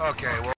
Okay, well.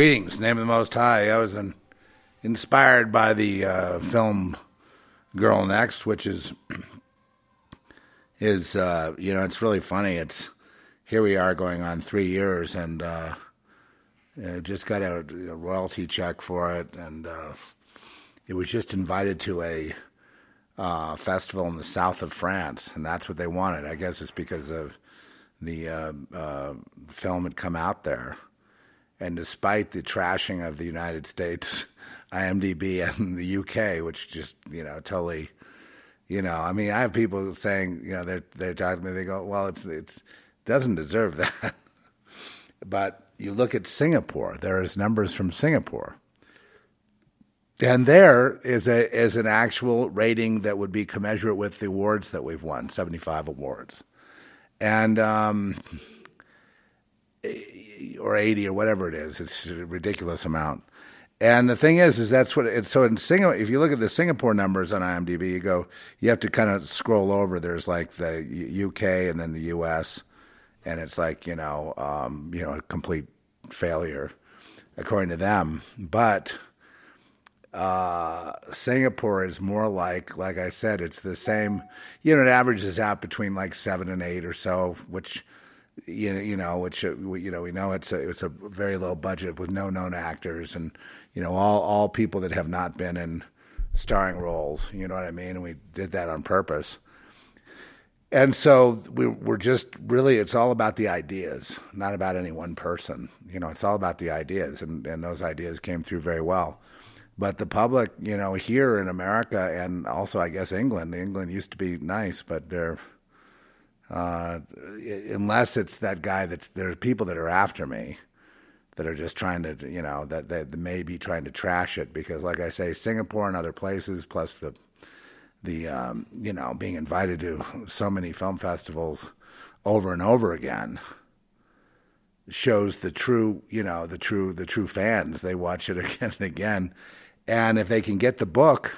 Greetings, name of the Most High. I was in, inspired by the uh, film Girl Next, which is is uh, you know it's really funny. It's here we are going on three years, and uh, uh, just got a, a royalty check for it, and uh, it was just invited to a uh, festival in the south of France, and that's what they wanted. I guess it's because of the film had come out there, and despite the trashing of the United States, IMDb and the UK, which just you know totally, you know, I mean, I have people saying, you know, they're they're talking to me, they go, well, it's it's doesn't deserve that, but you look at Singapore, there is numbers from Singapore. And there is a is an actual rating that would be commensurate with the awards that we've won, seventy five awards, and um, or eighty or whatever it is. It's a ridiculous amount. And the thing is, is that's what it's so in Singapore. If you look at the Singapore numbers on IMDb, you go, you have to kind of scroll over. There's like the UK and then the US, and it's like you know, um, you know, a complete failure according to them. But uh, Singapore is more like, like I said, it's the same. You know, it averages out between like seven and eight or so, which you know, you know, which uh, you know, we know it's a it's a very low budget with no known actors and you know all all people that have not been in starring roles. You know what I mean? And we did that on purpose. And so we, we're just really, it's all about the ideas, not about any one person. You know, it's all about the ideas, and, and those ideas came through very well. But the public, you know, here in America and also, I guess, England, England used to be nice, but they're, uh, unless it's that guy that's, there's people that are after me that are just trying to, you know, that, that may be trying to trash it because, like I say, Singapore and other places, plus the, the um, you know being invited to so many film festivals over and over again shows the true you know the true the true fans. They watch it again and again. And if they can get the book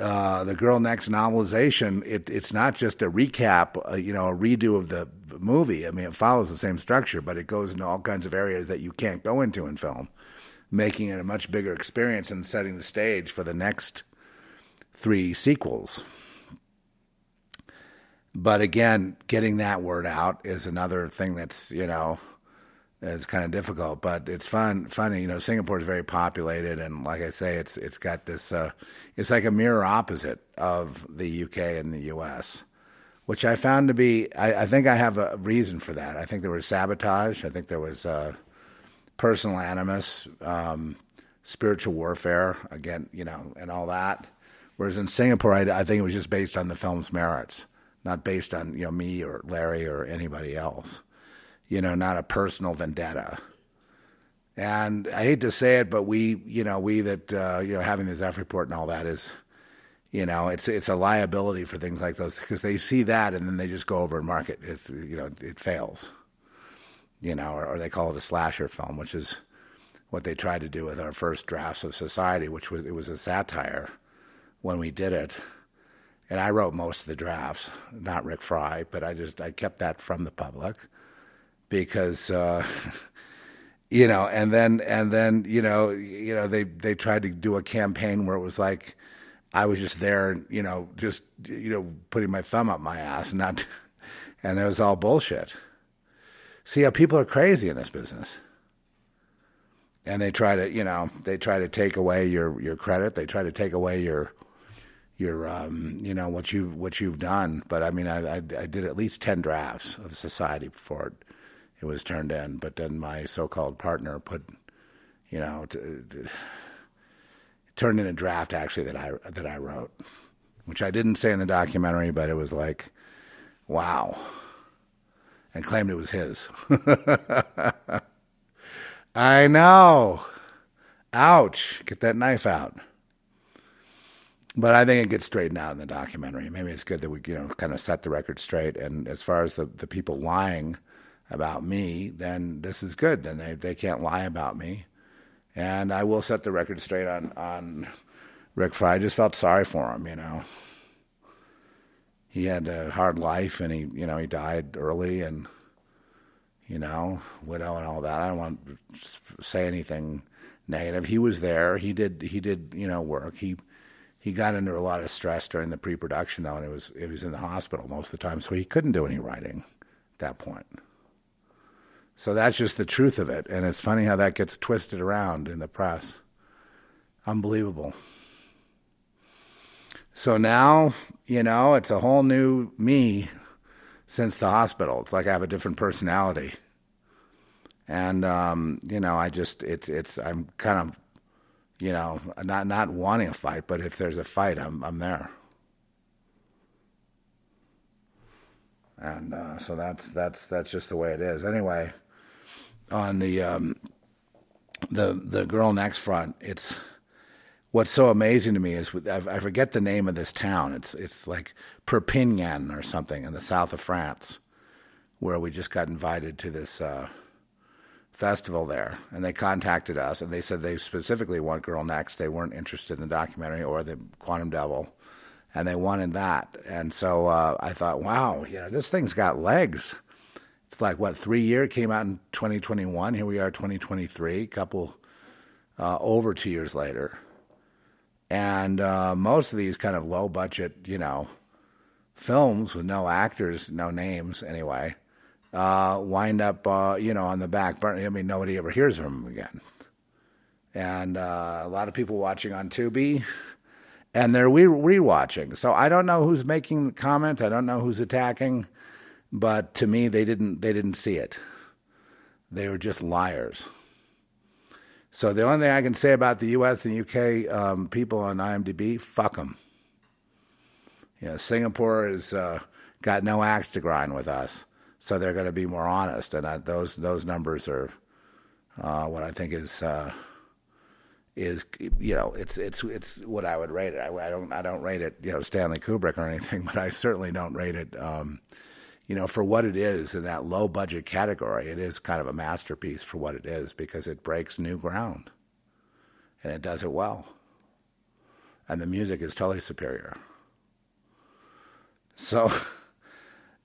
uh, the girl next novelization it, it's not just a recap uh, you know a redo of the movie i mean it follows the same structure but it goes into all kinds of areas that you can't go into in film making it a much bigger experience and setting the stage for the next three sequels. But again, getting that word out is another thing that's, you know, is kind of difficult, but it's fun. Funny, you know, Singapore is very populated, and like I say, it's it's got this. Uh, it's like a mirror opposite of the UK and the US, which I found to be. I, I think I have a reason for that. I think there was sabotage. I think there was uh, personal animus, um, spiritual warfare again, you know, and all that. Whereas in Singapore, I, I, think it was just based on the film's merits, not based on you know me or Larry or anybody else. You know, not a personal vendetta. And I hate to say it, but we, you know, we that uh, you know having the Zeph report and all that is, you know, it's it's a liability for things like those because they see that and then they just go over and market. It's you know it fails. You know, or, or they call it a slasher film, which is what they tried to do with our first drafts of Society, which was it was a satire when we did it. And I wrote most of the drafts, not Rick Fry, but I just I kept that from the public because uh, you know, and then and then you know, you know they they tried to do a campaign where it was like I was just there, you know, just you know putting my thumb up my ass and not, and it was all bullshit. See how people are crazy in this business and they try to you know they try to take away your your credit they try to take away your your um, you know what you what you've done. But I mean, I, I, I did at least ten drafts of Society before it, it was turned in. But then my so-called partner put, you know, t- t- turned in a draft actually that I that I wrote, which I didn't say in the documentary, but it was like, wow, and claimed it was his. I know. Ouch! Get that knife out. But I think it gets straightened out in the documentary. Maybe it's good that we, you know, kind of set the record straight. And as far as the, the people lying about me, then this is good. Then they, they can't lie about me. And I will set the record straight on, on Rick Fry. I just felt sorry for him, you know. He had a hard life and he, you know, he died early and, you know, widow and all that. I don't want to say anything negative. He was there. He did, he did, you know, work. He, he got under a lot of stress during the pre-production though, and it was it was in the hospital most of the time, so he couldn't do any writing at that point. So that's just the truth of it, and it's funny how that gets twisted around in the press. Unbelievable. So now, you know, it's a whole new me since the hospital. It's like I have a different personality. And um, you know, I just it's it's I'm kind of you know, not not wanting a fight, but if there's a fight, I'm I'm there. And uh, so that's that's that's just the way it is. Anyway, on the um, the the girl next front, it's what's so amazing to me is I, forget the name of this town. It's it's like Perpignan or something in the south of France, where we just got invited to this. Uh, festival there, and they contacted us, and they said they specifically want Girl Next. They weren't interested in the documentary or the Quantum Devil, and they wanted that. And so uh, I thought, wow, you know, this thing's got legs. It's like what three year came out in 2021. Here we are, 2023, couple uh, over two years later, and uh, most of these kind of low budget, you know, films with no actors, no names anyway uh, wind up, uh, you know, on the back burner. I mean, nobody ever hears from them again. And uh, a lot of people watching on Tubi, and they're re- rewatching. So I don't know who's making the comment. I don't know who's attacking, but to me, they didn't. They didn't see it. They were just liars. So the only thing I can say about the U.S. and UK um, people on IMDb, fuck them. You know, Singapore has uh, got no axe to grind with us so they're going to be more honest. And I, those those numbers are uh, what I think is uh, is you know it's it's it's what I would rate it. I, I, don't I don't rate it you know Stanley Kubrick or anything, but I certainly don't rate it. Um, you know, for what it is in that low budget category, it is kind of a masterpiece for what it is because it breaks new ground, and it does it well. And the music is totally superior. So.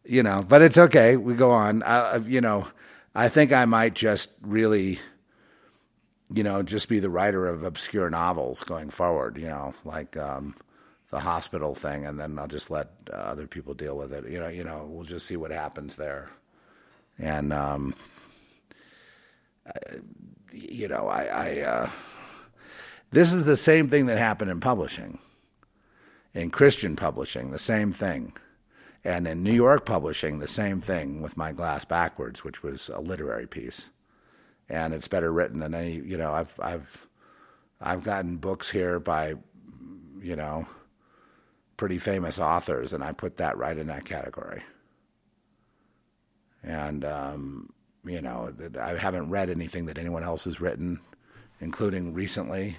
you know, but it's okay. We go on. I, you know, I think I might just really, you know, just be the writer of obscure novels going forward. You know, like um, the hospital thing, and then I'll just let uh, other people deal with it. You know, you know, we'll just see what happens there, and um, I, you know, I, I uh, this is the same thing that happened in publishing, in Christian publishing, the same thing and in New York publishing, the same thing with my glass backwards, which was a literary piece, and it's better written than any. You know, I've I've I've gotten books here by, you know, pretty famous authors, and I put that right in that category. And um, you know, I haven't read anything that anyone else has written, including recently,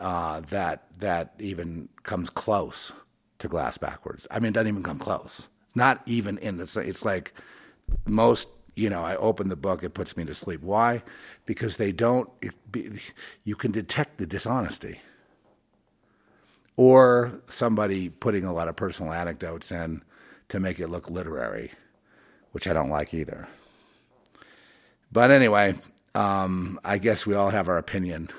uh, that that even comes close to glass backwards. I mean, it doesn't even come close. Not even in the. It's like most. You know, I open the book, it puts me to sleep. Why? Because they don't. Be, you can detect the dishonesty, or somebody putting a lot of personal anecdotes in to make it look literary, which I don't like either. But anyway, um, I guess we all have our opinion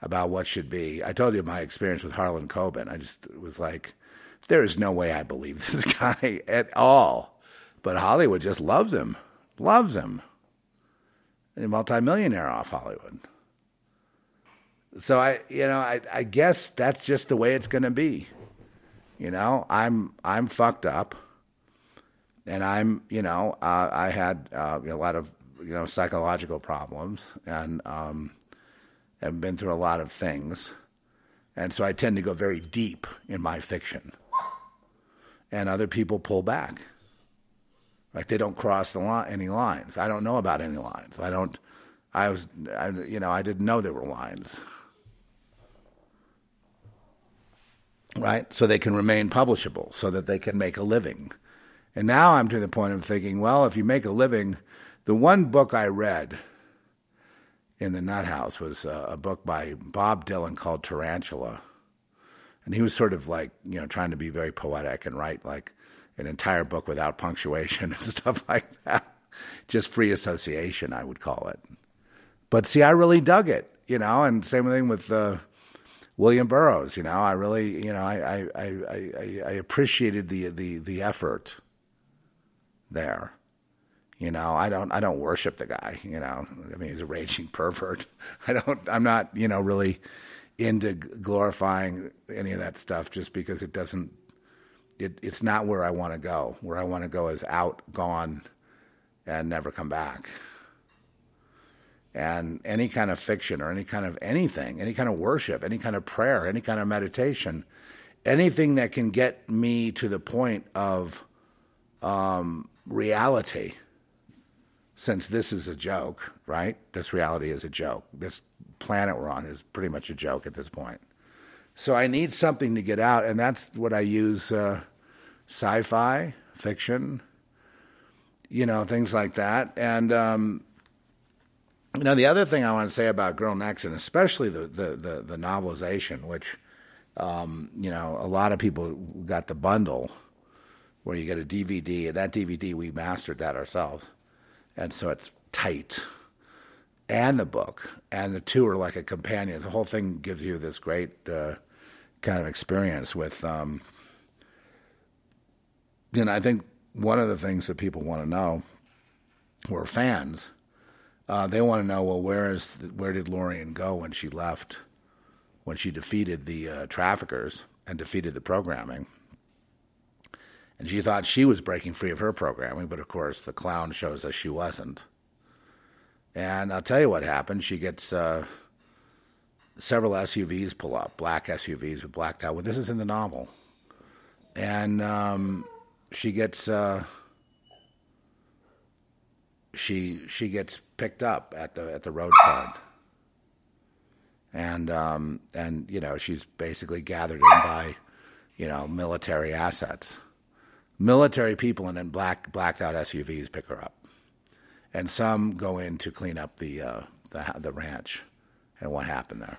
about what should be. I told you my experience with Harlan Coben. I just was like, there is no way I believe this guy at all. But Hollywood just loves him, loves him. A multimillionaire off Hollywood. So I, you know, I, I guess that's just the way it's going to be. You know, I'm I'm fucked up, and I'm, you know, uh, I had uh, a lot of you know psychological problems, and um, have been through a lot of things. And so I tend to go very deep in my fiction. And other people pull back. Like they don't cross the line, any lines. I don't know about any lines. I don't, I was, I, you know, I didn't know there were lines. Right? So they can remain publishable, so that they can make a living. And now I'm to the point of thinking, well, if you make a living, the one book I read in the Nut House was uh, a book by Bob Dylan called Tarantula, and he was sort of like you know trying to be very poetic and write like an entire book without punctuation and stuff like that, just free association, I would call it. But see, I really dug it, you know, and same thing with uh, William Burroughs. You know, I really, you know, I I, I, I, appreciated the, the the effort there. You know, I don't I don't worship the guy. You know, I mean, he's a raging pervert. I don't. I'm not. You know, really into glorifying any of that stuff just because it doesn't. It, it's not where I want to go. Where I want to go is out, gone, and never come back. And any kind of fiction or any kind of anything, any kind of worship, any kind of prayer, any kind of meditation, anything that can get me to the point of um, reality, since this is a joke, right? This reality is a joke. This planet we're on is pretty much a joke at this point. So I need something to get out, and that's what I use uh, sci fi, fiction, you know, things like that. And, um, know, the other thing I want to say about Girl Next, and especially the, the, the, the novelization, which, um, you know, a lot of people got the bundle where you get a DVD, and that DVD, we mastered that ourselves. And so it's tight and the book, and the two are like a companion. The whole thing gives you this great uh, kind of experience with. Um, you know, I think one of the things that people want to know, who are fans, uh, they want to know, well, where is the, where did Lorien go when she left, when she defeated the uh, traffickers and defeated the programming? And she thought she was breaking free of her programming, but of course the clown shows us she wasn't. And I'll tell you what happened. She gets uh, several SUVs pull up, black SUVs with blacked out. Well, this is in the novel. And um, she gets uh, she she gets picked up at the at the roadside. And um, and you know she's basically gathered in by you know military assets, military people, and then black blacked out SUVs pick her up and some go in to clean up the uh, the, the ranch and what happened there.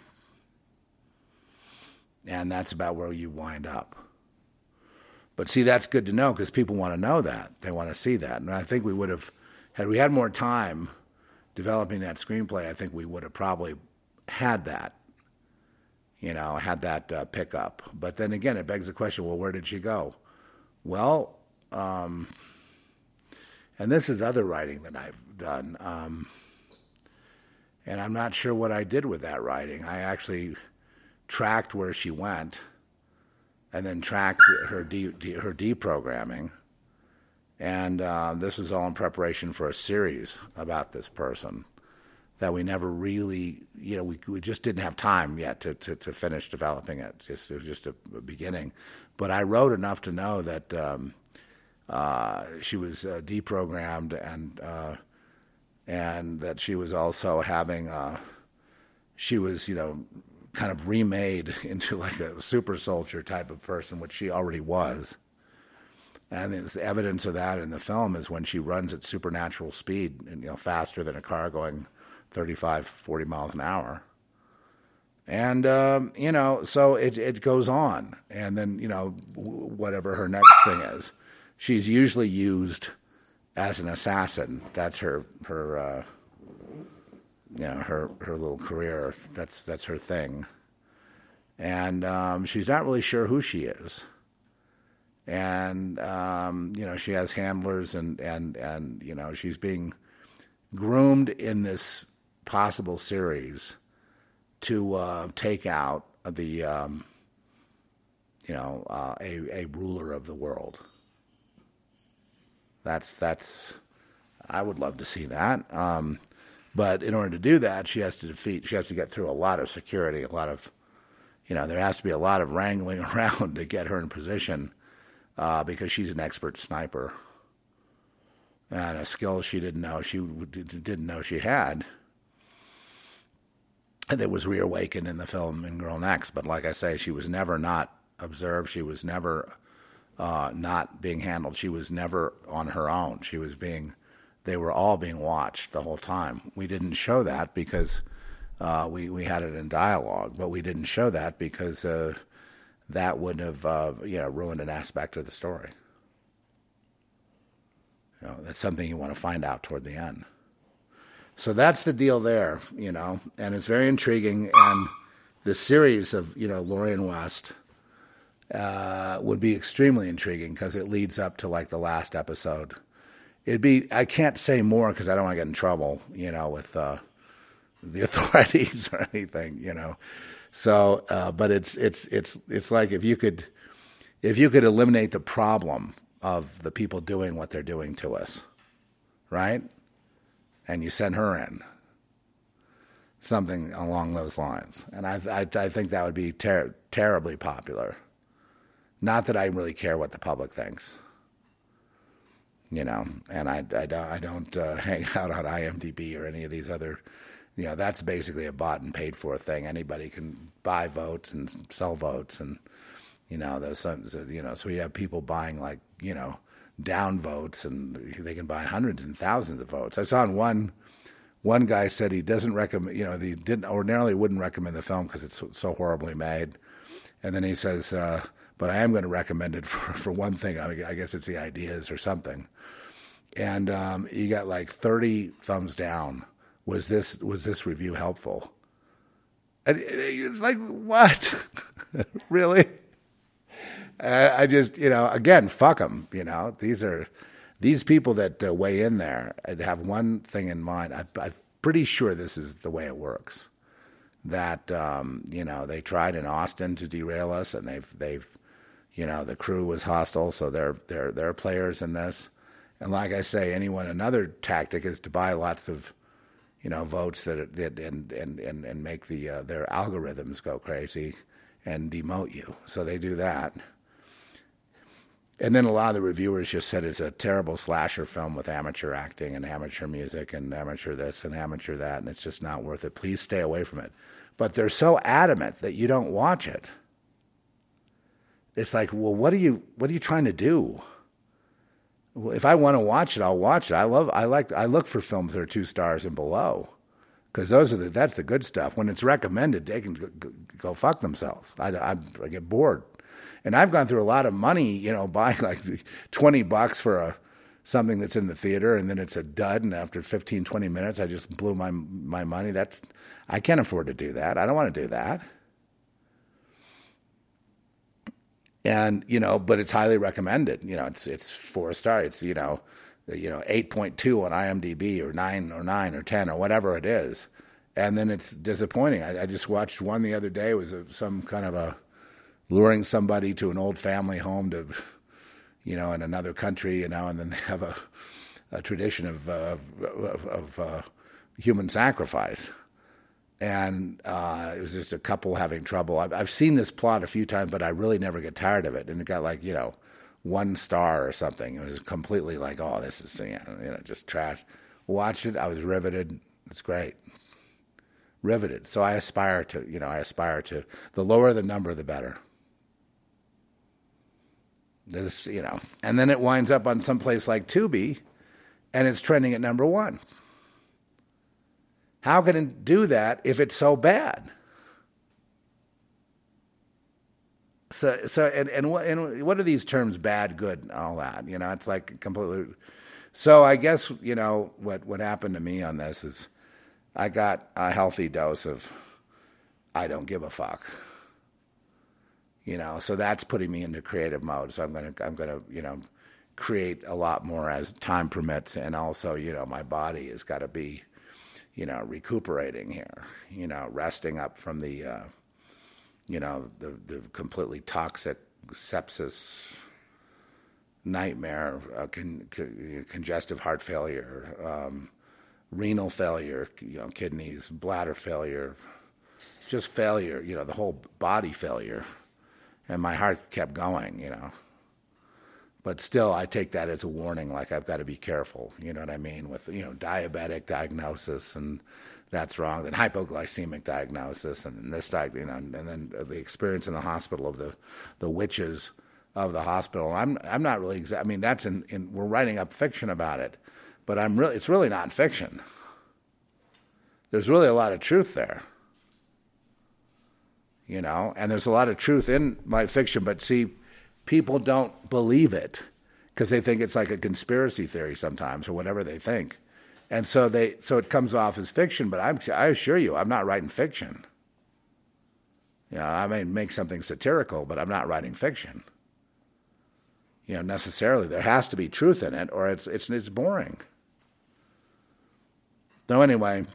And that's about where you wind up. But see, that's good to know because people want to know that. They want to see that. And I think we would have, had we had more time developing that screenplay, I think we would have probably had that, you know, had that uh, pickup. But then again, it begs the question well, where did she go? Well, um, and this is other writing that I've done. Um, and I'm not sure what I did with that writing. I actually tracked where she went, and then tracked her her deprogramming. And uh, this was all in preparation for a series about this person that we never really, you know, we, we just didn't have time yet to, to, to finish developing it. Just, it was just a, a beginning. But I wrote enough to know that. Um, uh, she was uh, deprogrammed and uh, and that she was also having uh, she was you know kind of remade into like a super soldier type of person, which she already was. And the evidence of that in the film is when she runs at supernatural speed, and, you know, faster than a car going 35, 40 miles an hour. And, um, you know, so it, it goes on. And then, you know, whatever her next thing is she's usually used as an assassin. That's her her uh, you know her her little career. That's that's her thing, and um, she's not really sure who she is. And um, you know she has handlers, and and and you know she's being groomed in this possible series to uh, take out the um, you know uh, a a ruler of the world. That's that's I would love to see that. Um, but in order to do that, she has to defeat. She has to get through a lot of security, a lot of, you know, there has to be a lot of wrangling around to get her in position uh, because she's an expert sniper and a skill she didn't know she didn't know she had. And it was reawakened in the film in Girl Next. But like I say, she was never not observed. She was never uh, not being handled. She was never on her own. She was being, they were all being watched the whole time. We didn't show that because uh, we we had it in dialogue, but we didn't show that because uh, that would have uh, you know ruined an aspect of the story. You know, that's something you want to find out toward the end. So that's the deal there, you know, and it's very intriguing and the series of you know Lorien West uh, would be extremely intriguing because it leads up to like the last episode. It'd be I can't say more because I don't want to get in trouble, you know, with uh, the authorities or anything, you know. So, uh, but it's it's it's it's like if you could if you could eliminate the problem of the people doing what they're doing to us, right? And you send her in, something along those lines, and I I, I think that would be ter- terribly popular. Not that I really care what the public thinks, you know, and I I don't I don't uh, hang out on IMDb or any of these other you know, that's basically a bought and paid for thing. Anybody can buy votes and sell votes, and you know, those you know, so we have people buying like you know down votes, and they can buy hundreds and thousands of votes. I saw in one. One guy said he doesn't recommend, you know, he didn't ordinarily wouldn't recommend the film because it's so, horribly made, and then he says, uh, "But I am going to recommend it for for one thing. I guess it's the ideas or something." And um, he got like thirty thumbs down was this was this review helpful? And it's like what, really? I just you know again fuck them. You know these are these people that uh, weigh in there and have one thing in mind. I, I'm pretty sure this is the way it works. That um, you know they tried in Austin to derail us, and they've they've you know the crew was hostile, so they're they're they're players in this. And like I say, anyone another tactic is to buy lots of you know, votes that and and and, and make the uh, their algorithms go crazy and demote you. So they do that. And then a lot of the reviewers just said it's a terrible slasher film with amateur acting and amateur music and amateur this and amateur that, and it's just not worth it. Please stay away from it. But they're so adamant that you don't watch it. It's like, well, what are you what are you trying to do? If I want to watch it, I'll watch it. I love, I like, I look for films that are two stars and below, because those are the that's the good stuff. When it's recommended, they can go, fuck themselves. I, I, I, get bored, and I've gone through a lot of money, you know, buying like twenty bucks for a something that's in the theater, and then it's a dud, and after 15, 20 minutes, I just blew my my money. That's I can't afford to do that. I don't want to do that. And you know, but it's highly recommended. You know, it's it's four star. It's you know, you know, eight point two on IMDb or nine or nine or ten or whatever it is, and then it's disappointing. I, I just watched one the other day. It was a, some kind of a luring somebody to an old family home to, you know, in another country, you know, and then they have a a tradition of uh, of, of uh, human sacrifice and uh, it was just a couple having trouble. I've, I've, seen this plot a few times, but I really never get tired of it. And it got like you know one star or something. It was completely like, oh, this is you know just trash. Watch it. I was riveted. It's great. Riveted. So I aspire to you know I aspire to the lower the number, the better. This you know, and then it winds up on some place like Tubi, and it's trending at number one. How can it do that if it's so bad? So, so, and and what and what are these terms? Bad, good, and all that. You know, it's like completely. So I guess you know what what happened to me on this is, I got a healthy dose of, I don't give a fuck. You know, so that's putting me into creative mode. So I'm gonna I'm gonna you know, create a lot more as time permits, and also you know my body has got to be you know, recuperating here, you know, resting up from the, uh, you know, the, the completely toxic sepsis nightmare, uh, con- con- congestive heart failure, um, renal failure, you know, kidneys, bladder failure, just failure, you know, the whole body failure. And my heart kept going, you know. But still, I take that as a warning. Like I've got to be careful. You know what I mean? With you know diabetic diagnosis and that's wrong. Then hypoglycemic diagnosis and this diag- you know, and then the experience in the hospital of the the witches of the hospital. I'm I'm not really. Exa- I mean, that's in, in we're writing up fiction about it, but I'm really it's really not fiction. There's really a lot of truth there. You know, and there's a lot of truth in my fiction, but see people don't believe it because they think it's like a conspiracy theory sometimes or whatever they think. And so they so it comes off as fiction, but I'm, I assure you, I'm not writing fiction. You know, I may make something satirical, but I'm not writing fiction. You know, necessarily there has to be truth in it, or it's it's it's boring. So anyway,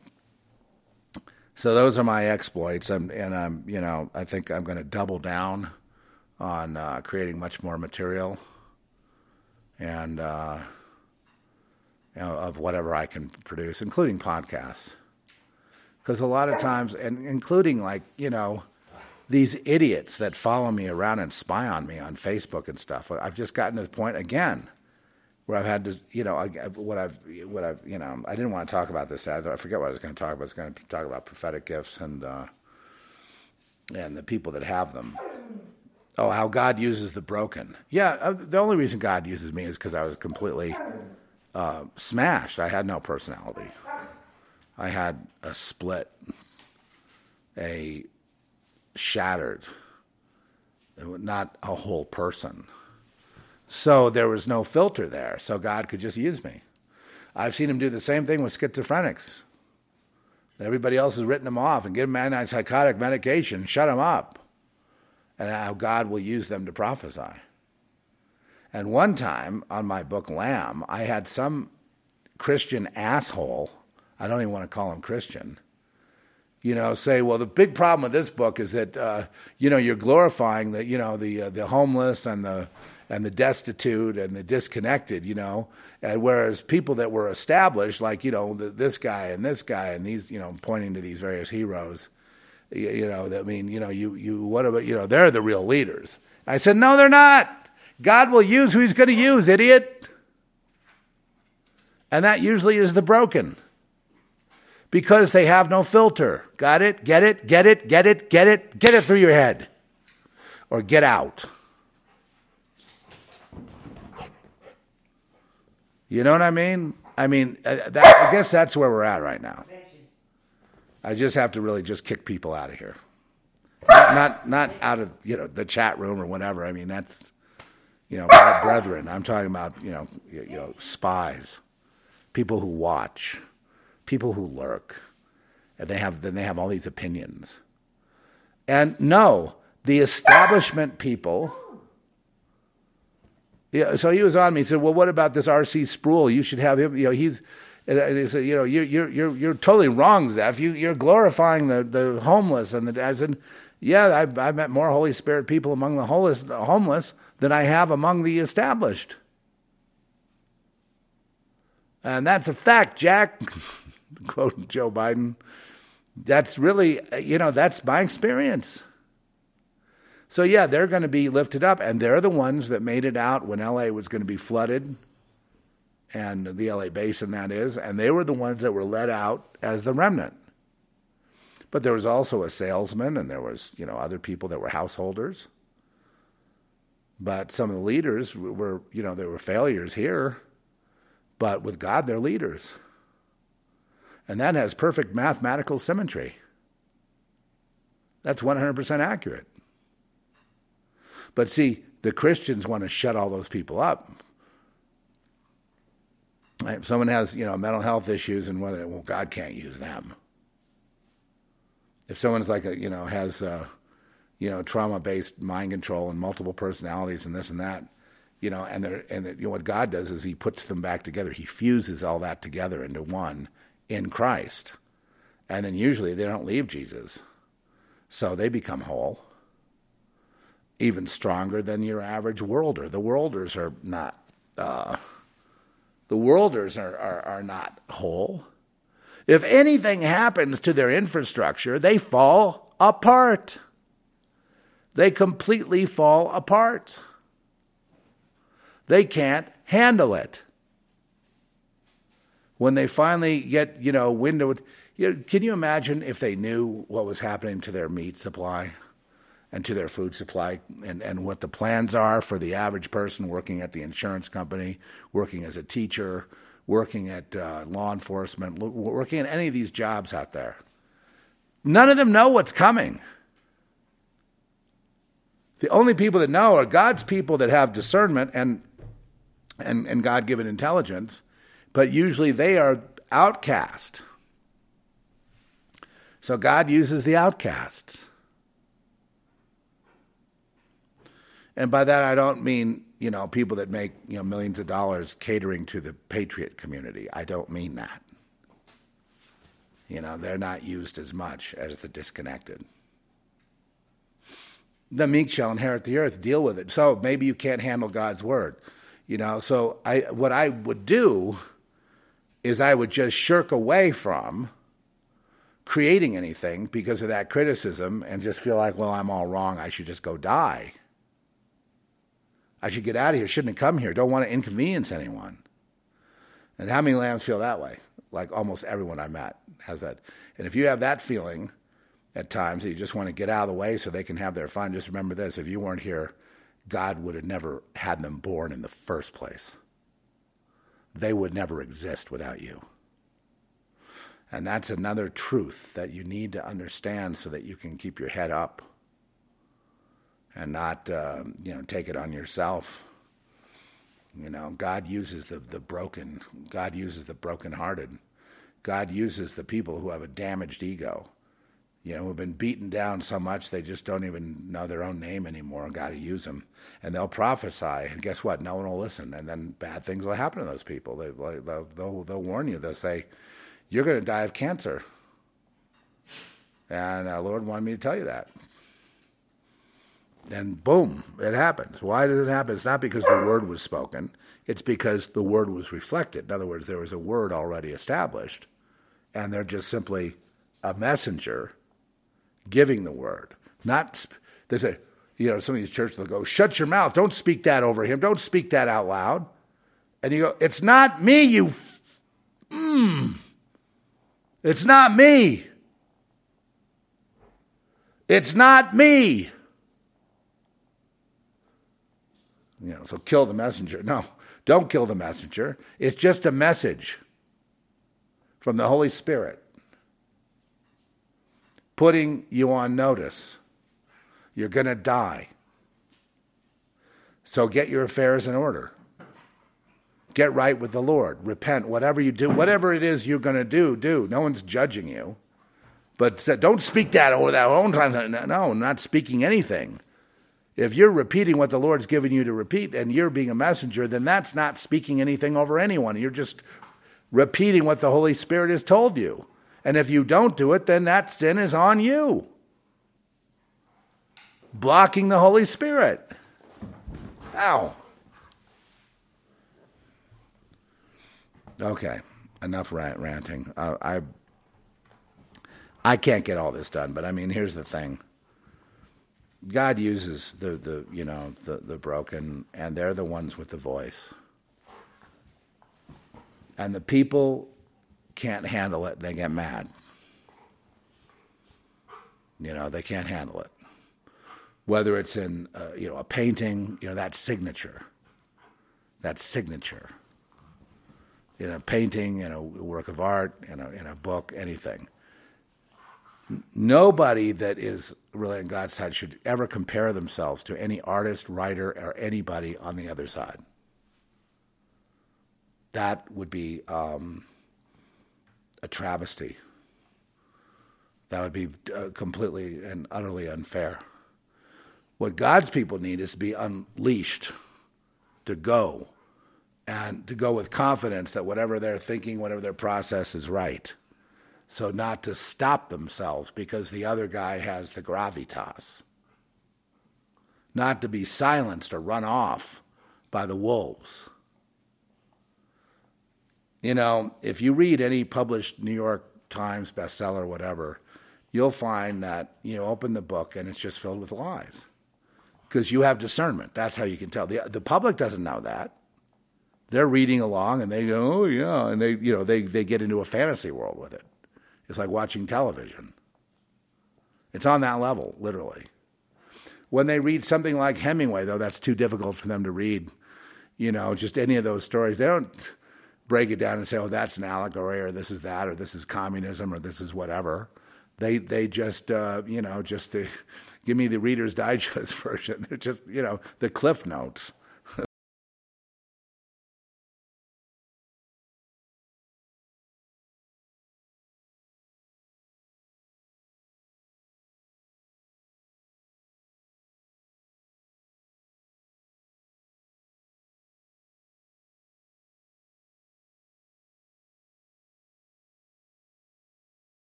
so those are my exploits, and, and I'm you know I think I'm going to double down on uh, creating much more material, and uh, you know, of whatever I can produce, including podcasts, because a lot of times, and including like you know these idiots that follow me around and spy on me on Facebook and stuff. I've just gotten to the point again where I've had to, you know, I, what I've, what I've, you know, I didn't want to talk about this. I, I forget what I was going to talk about. I was going to talk about prophetic gifts and uh, and the people that have them. Oh, how God uses the broken. Yeah, uh, the only reason God uses me is because I was completely uh, smashed. I had no personality. I had a split, a shattered, not a whole person. So there was no filter there. So God could just use me. I've seen him do the same thing with schizophrenics. Everybody else has written them off and give them antipsychotic medication, shut them up. And how God will use them to prophesy. And one time on my book Lamb, I had some Christian asshole, I don't even want to call him Christian, you know, say, well, the big problem with this book is that, uh, you know, you're glorifying the, you know, the, uh, the homeless and the, and the destitute and the disconnected, you know, and whereas people that were established, like you know the, this guy and this guy and these, you know, pointing to these various heroes, you, you know, I mean, you know, you you what about you know they're the real leaders. I said no, they're not. God will use who He's going to use, idiot. And that usually is the broken. Because they have no filter. Got it? Get it? Get it? Get it? Get it? Get it through your head. Or get out. You know what I mean? I mean, uh, I guess that's where we're at right now. I just have to really just kick people out of here. Not, not, out of you know the chat room or whatever. I mean, that's you know my brethren. I'm talking about you know you, you know spies, people who watch, people who lurk, and they have then they have all these opinions. And no, the establishment people yeah, so he was on me. He said, "Well, what about this R.C. Sproul? You should have him. You know, he's." And he said, "You know, you're you're you're you're totally wrong, Zeph. You you're glorifying the the homeless." And the I said, "Yeah, I've I've met more Holy Spirit people among the homeless homeless than I have among the established." And that's a fact, Jack. Quoting Joe Biden. That's really, you know, that's my experience. So, yeah, they're going to be lifted up, and they're the ones that made it out when LA was going to be flooded, and the LA basin, that is, and they were the ones that were let out as the remnant. But there was also a salesman, and there was, you know, other people that were householders. But some of the leaders were, you know, they were failures here, but with God, they're leaders. And that has perfect mathematical symmetry. That's 100% accurate. But see, the Christians want to shut all those people up. If someone has, you know, mental health issues and whether, well, God can't use them. If someone's like a, you know, has, uh, you know, trauma-based mind control and multiple personalities and this and that, you know, and they're, and you know what God does is He puts them back together. He fuses all that together into one in Christ, and then usually they don't leave Jesus, so they become whole even stronger than your average worlder. The worlders are not uh, the worlders are, are, are not whole. If anything happens to their infrastructure, they fall apart. They completely fall apart. They can't handle it. When they finally get, you know, windowed, you know, can you imagine if they knew what was happening to their meat supply? And to their food supply and, and what the plans are for the average person working at the insurance company, working as a teacher, working at uh, law enforcement, working at any of these jobs out there. None of them know what's coming. The only people that know are God's people that have discernment and, and, and God given intelligence, but usually they are outcast. So God uses the outcasts. And by that, I don't mean, you know, people that make, you know, millions of dollars catering to the patriot community. I don't mean that. You know, they're not used as much as the disconnected. The meek shall inherit the earth. Deal with it. So maybe you can't handle God's word. You know, so I, what I would do is I would just shirk away from creating anything because of that criticism and just feel like, well, I'm all wrong. I should just go die. I should get out of here. Shouldn't have come here. Don't want to inconvenience anyone. And how many lambs feel that way? Like almost everyone I met has that. And if you have that feeling at times that you just want to get out of the way so they can have their fun, just remember this if you weren't here, God would have never had them born in the first place. They would never exist without you. And that's another truth that you need to understand so that you can keep your head up and not, uh, you know, take it on yourself. You know, God uses the, the broken. God uses the brokenhearted. God uses the people who have a damaged ego you know, who've been beaten down so much they just don't even know their own name anymore and got to use them. And they'll prophesy, and guess what? No one will listen, and then bad things will happen to those people. They, will they'll, they'll warn you. They'll say, "You're going to die of cancer," and uh, Lord wanted me to tell you that. And boom, it happens. Why does it happen? It's not because the word was spoken. It's because the word was reflected. In other words, there was a word already established, and they're just simply a messenger giving the word. Not they say, you know, some of these churches will go, "Shut your mouth! Don't speak that over him! Don't speak that out loud." And you go, "It's not me, you." Mm. It's not me. It's not me. You know, so kill the messenger. No, don't kill the messenger. It's just a message from the Holy Spirit putting you on notice. You're going to die. So get your affairs in order. Get right with the Lord. Repent. Whatever you do, whatever it is you're going to do, do. No one's judging you. But don't speak that over that own time. No, not speaking anything. If you're repeating what the Lord's given you to repeat and you're being a messenger, then that's not speaking anything over anyone. You're just repeating what the Holy Spirit has told you. And if you don't do it, then that sin is on you. Blocking the Holy Spirit. Ow. Okay, enough rant, ranting. Uh, I I can't get all this done, but I mean, here's the thing. God uses the, the you know the, the broken, and they're the ones with the voice. And the people can't handle it, they get mad. You know, they can't handle it. Whether it's in, uh, you know, a painting, you know, that signature, that signature. In a painting, in a work of art, in a, in a book, anything. Nobody that is really on God's side should ever compare themselves to any artist, writer, or anybody on the other side. That would be um, a travesty. That would be uh, completely and utterly unfair. What God's people need is to be unleashed, to go, and to go with confidence that whatever they're thinking, whatever their process is right. So, not to stop themselves because the other guy has the gravitas. Not to be silenced or run off by the wolves. You know, if you read any published New York Times bestseller whatever, you'll find that you know open the book and it's just filled with lies because you have discernment. That's how you can tell. the The public doesn't know that. They're reading along and they go, "Oh yeah," and they you know they they get into a fantasy world with it. It's like watching television. It's on that level, literally. When they read something like Hemingway, though, that's too difficult for them to read. You know, just any of those stories. They don't break it down and say, oh, that's an allegory, or this is that, or this is communism, or this is whatever. They they just uh, you know just the, give me the Reader's Digest version. They're just you know the Cliff Notes.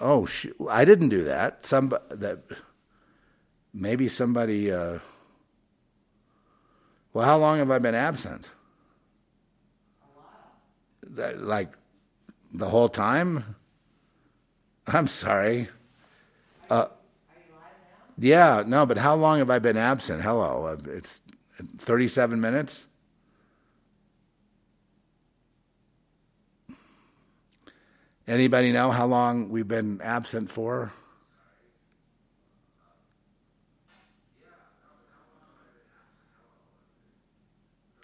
Oh, sh- I didn't do that. Some that maybe somebody. Uh, well, how long have I been absent? That, like the whole time? I'm sorry. Uh, yeah, no, but how long have I been absent? Hello, uh, it's 37 minutes. Anybody know how long we've been absent for?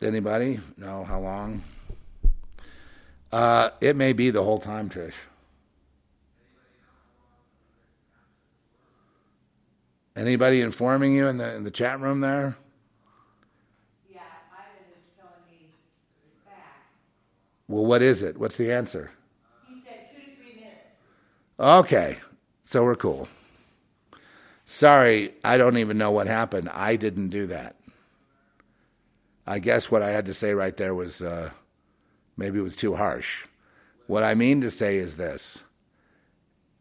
Anybody know how long? Uh, it may be the whole time, Trish. Anybody informing you in the in the chat room there? Yeah, Ivan is telling me back. Well, what is it? What's the answer? He said two to three minutes. Okay, so we're cool. Sorry, I don't even know what happened. I didn't do that. I guess what I had to say right there was uh, maybe it was too harsh. What I mean to say is this: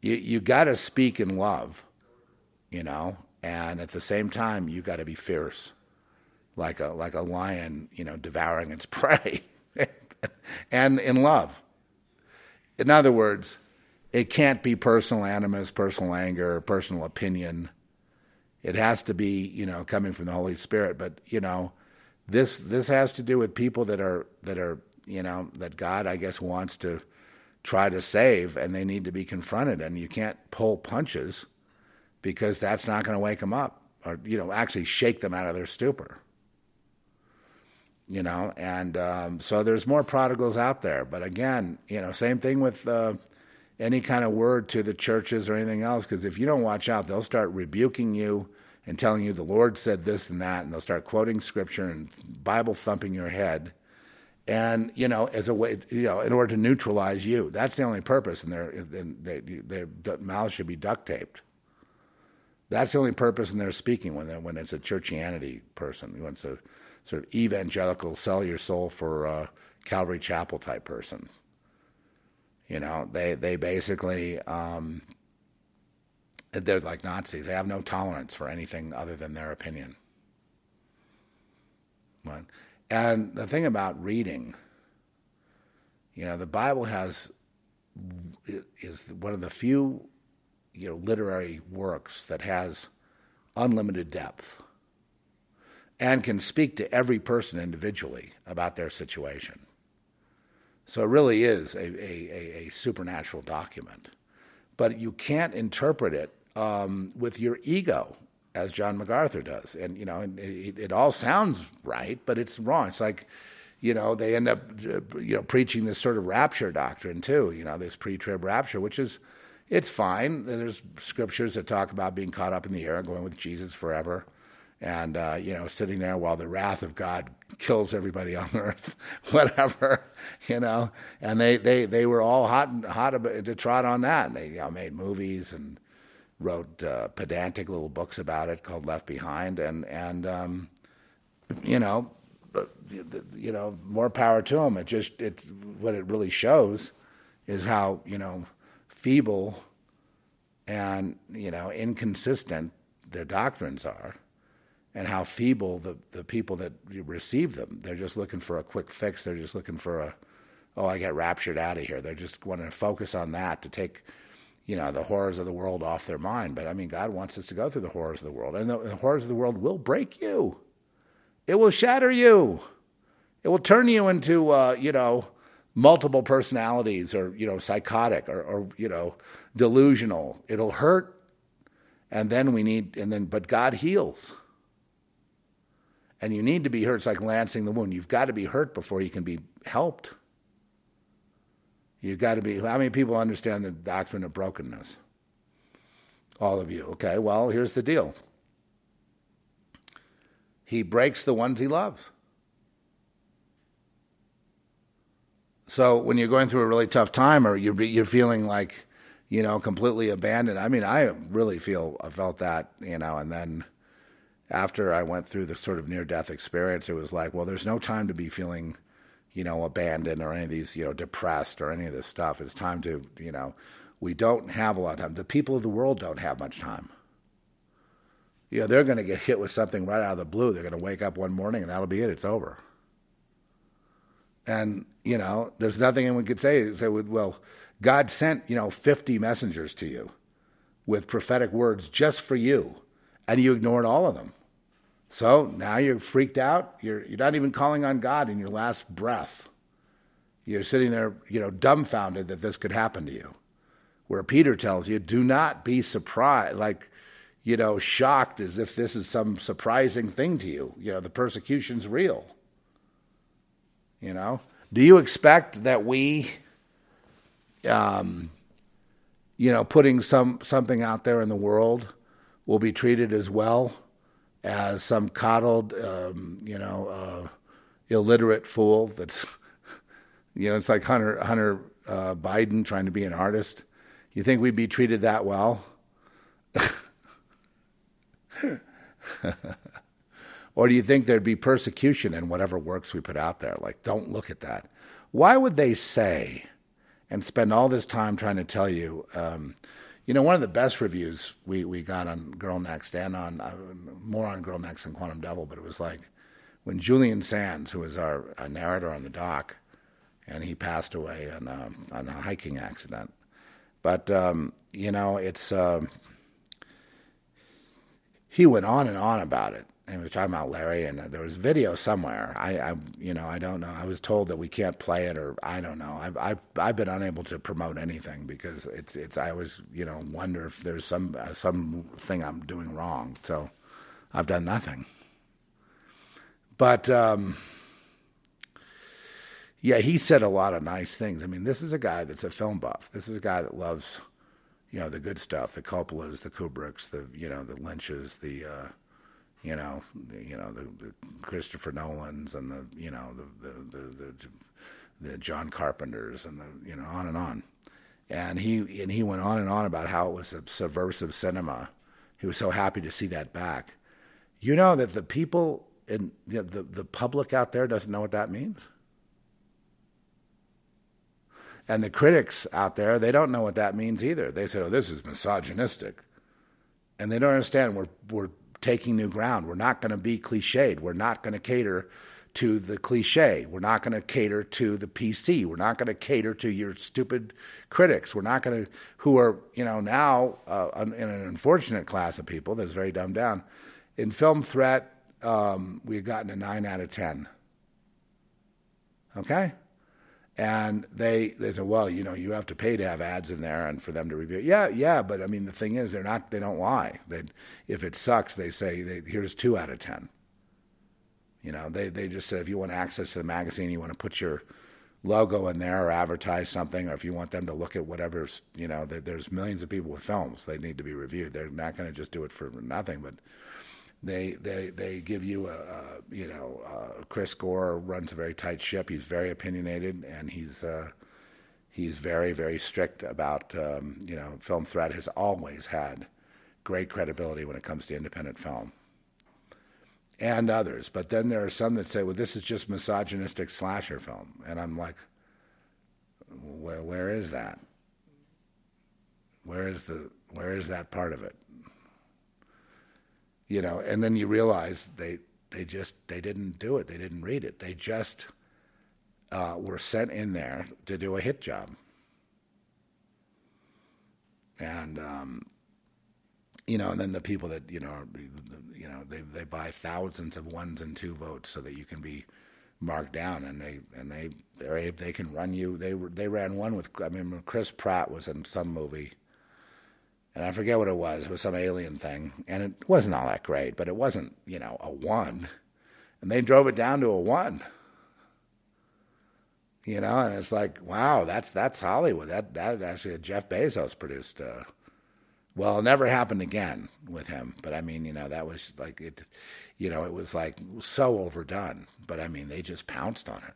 you you got to speak in love, you know, and at the same time you got to be fierce, like a like a lion, you know, devouring its prey, and in love. In other words, it can't be personal animus, personal anger, personal opinion. It has to be, you know, coming from the Holy Spirit. But you know, this this has to do with people that are that are, you know, that God, I guess, wants to try to save, and they need to be confronted. And you can't pull punches because that's not going to wake them up, or you know, actually shake them out of their stupor. You know, and um, so there's more prodigals out there. But again, you know, same thing with. Uh, any kind of word to the churches or anything else because if you don't watch out, they'll start rebuking you and telling you the Lord said this and that, and they'll start quoting scripture and Bible thumping your head. And you know, as a way, you know, in order to neutralize you, that's the only purpose. And their their mouths should be duct taped. That's the only purpose in their speaking when when it's a churchianity person, when it's a sort of evangelical, sell your soul for uh, Calvary Chapel type person. You know, they they basically um, they're like Nazis. They have no tolerance for anything other than their opinion. Right. And the thing about reading, you know, the Bible has is one of the few you know literary works that has unlimited depth and can speak to every person individually about their situation. So it really is a, a, a, supernatural document. But you can't interpret it um, with your ego, as John MacArthur does. And, you know, it, it, all sounds right, but it's wrong. It's like, you know, they end up, you know, preaching this sort of rapture doctrine too, you know, this pre-trib rapture, which is, it's fine. There's scriptures that talk about being caught up in the air and going with Jesus forever and uh, you know sitting there while the wrath of God kills everybody on earth, whatever, you know. And they, they, they were all hot hot to trot on that. And they you know, made movies and wrote uh, pedantic little books about it called Left Behind, and and um, you know, you know, more power to them. It just it's what it really shows is how you know feeble and you know inconsistent their doctrines are and how feeble the, the people that receive them. They're just looking for a quick fix. They're just looking for a, oh, I get raptured out of here. They're just wanting to focus on that to take, you know, the horrors of the world off their mind. But I mean, God wants us to go through the horrors of the world, and the, the horrors of the world will break you. It will shatter you. It will turn you into, uh, you know, multiple personalities, or you know, psychotic, or, or you know, delusional. It'll hurt, and then we need, and then, but God heals and you need to be hurt. It's like lancing the wound. You've got to be hurt before you can be helped. You've got to be. How many people understand the doctrine of brokenness? All of you. Okay, well, here's the deal He breaks the ones he loves. So when you're going through a really tough time or you're, you're feeling like, you know, completely abandoned, I mean, I really feel, I felt that, you know, and then after I went through the sort of near death experience, it was like, well, there's no time to be feeling, you know, abandoned or any of these, you know, depressed or any of this stuff. It's time to, you know, We don't have a lot of time. The people of the world don't have much time. You know, they're going to get hit with something right out of the blue. They're going to wake up one morning and that'll be it. It's over. And, you know, there's nothing anyone could say. Say, well, God sent, you know, 50 messengers to you with prophetic words just for you, and you ignored all of them. So now you're freaked out. You're, you're not even calling on God in your last breath. You're sitting there, you know, dumbfounded that this could happen to you. Where Peter tells you, do not be surprised, like, you know, shocked as if this is some surprising thing to you. You know, the persecution's real. You know, do you expect that we, um, you know, putting some something out there in the world will be treated as well as some coddled, um, you know, uh, illiterate fool that's, you know, it's like Hunter Hunter uh, Biden trying to be an artist. You think we'd be treated that well? Or do you think there'd be persecution in whatever works we put out there? Like, don't look at that. Why would they say and spend all this time trying to tell you? Um, you know, one of the best reviews we, we got on Girl Next and on uh, more on Girl Next and Quantum Devil, but it was like when Julian Sands, who was our, narrator on the doc, and he passed away on a, on a hiking accident. But um, you know, it's uh, he went on and on about it. And he was talking about Larry, and there was video somewhere. I, I, you know, I don't know. I was told that we can't play it, or I don't know. I've, I've, I've been unable to promote anything because it's, it's. I always, you know, wonder if there's some, uh, some thing I'm doing wrong. So, I've done nothing. But, um, yeah, he said a lot of nice things. I mean, this is a guy that's a film buff. This is a guy that loves, you know, the good stuff, the Coppolas, the Kubricks, the, you know, the Lynches, the. Uh, you know, the, you know the, the Christopher Nolan's and the you know the the, the the the John Carpenters and the you know on and on, and he and he went on and on about how it was a subversive cinema. He was so happy to see that back. You know that the people in the the, the public out there doesn't know what that means. And the critics out there, they don't know what that means either. They say, "Oh, this is misogynistic," and they don't understand we're we're taking new ground. We're not going to be cliched. We're not going to cater to the cliche. We're not going to cater to the PC. We're not going to cater to your stupid critics. We're not going to, who are, you know, now uh, in an unfortunate class of people that is very dumbed down. In Film Threat, um, we've gotten a 9 out of 10. Okay? And they, they said, well, you know, you have to pay to have ads in there and for them to review. it. Yeah, yeah, but I mean, the thing is, they're not. They don't lie. They, if it sucks, they say, they, here's two out of ten. You know, they they just said if you want access to the magazine, you want to put your logo in there or advertise something, or if you want them to look at whatever's, you know, there's millions of people with films. They need to be reviewed. They're not going to just do it for nothing, but they they they give you a, a you know uh, Chris Gore runs a very tight ship. He's very opinionated and he's uh, he's very very strict about um, you know Film Threat has always had great credibility when it comes to independent film and others. But then there are some that say, well, this is just misogynistic slasher film, and I'm like, where where is that? Where is the where is that part of it? You know, and then you realize they they just they didn't do it. They didn't read it. They just uh, were sent in there to do a hit job, and um, you know, and then the people that you know, you know, they they buy thousands of ones and two votes so that you can be marked down, and they and they they they can run you. They they ran one with I mean Chris Pratt was in some movie and I forget what it was. It was some alien thing, and it wasn't all that great, but it wasn't, you know, a one. And they drove it down to a one. You know, and it's like, wow, that's that's Hollywood. That that actually Jeff Bezos produced. Uh, well, it never happened again with him, but I mean, you know, that was like it. You know, it was like so overdone, but I mean, they just pounced on it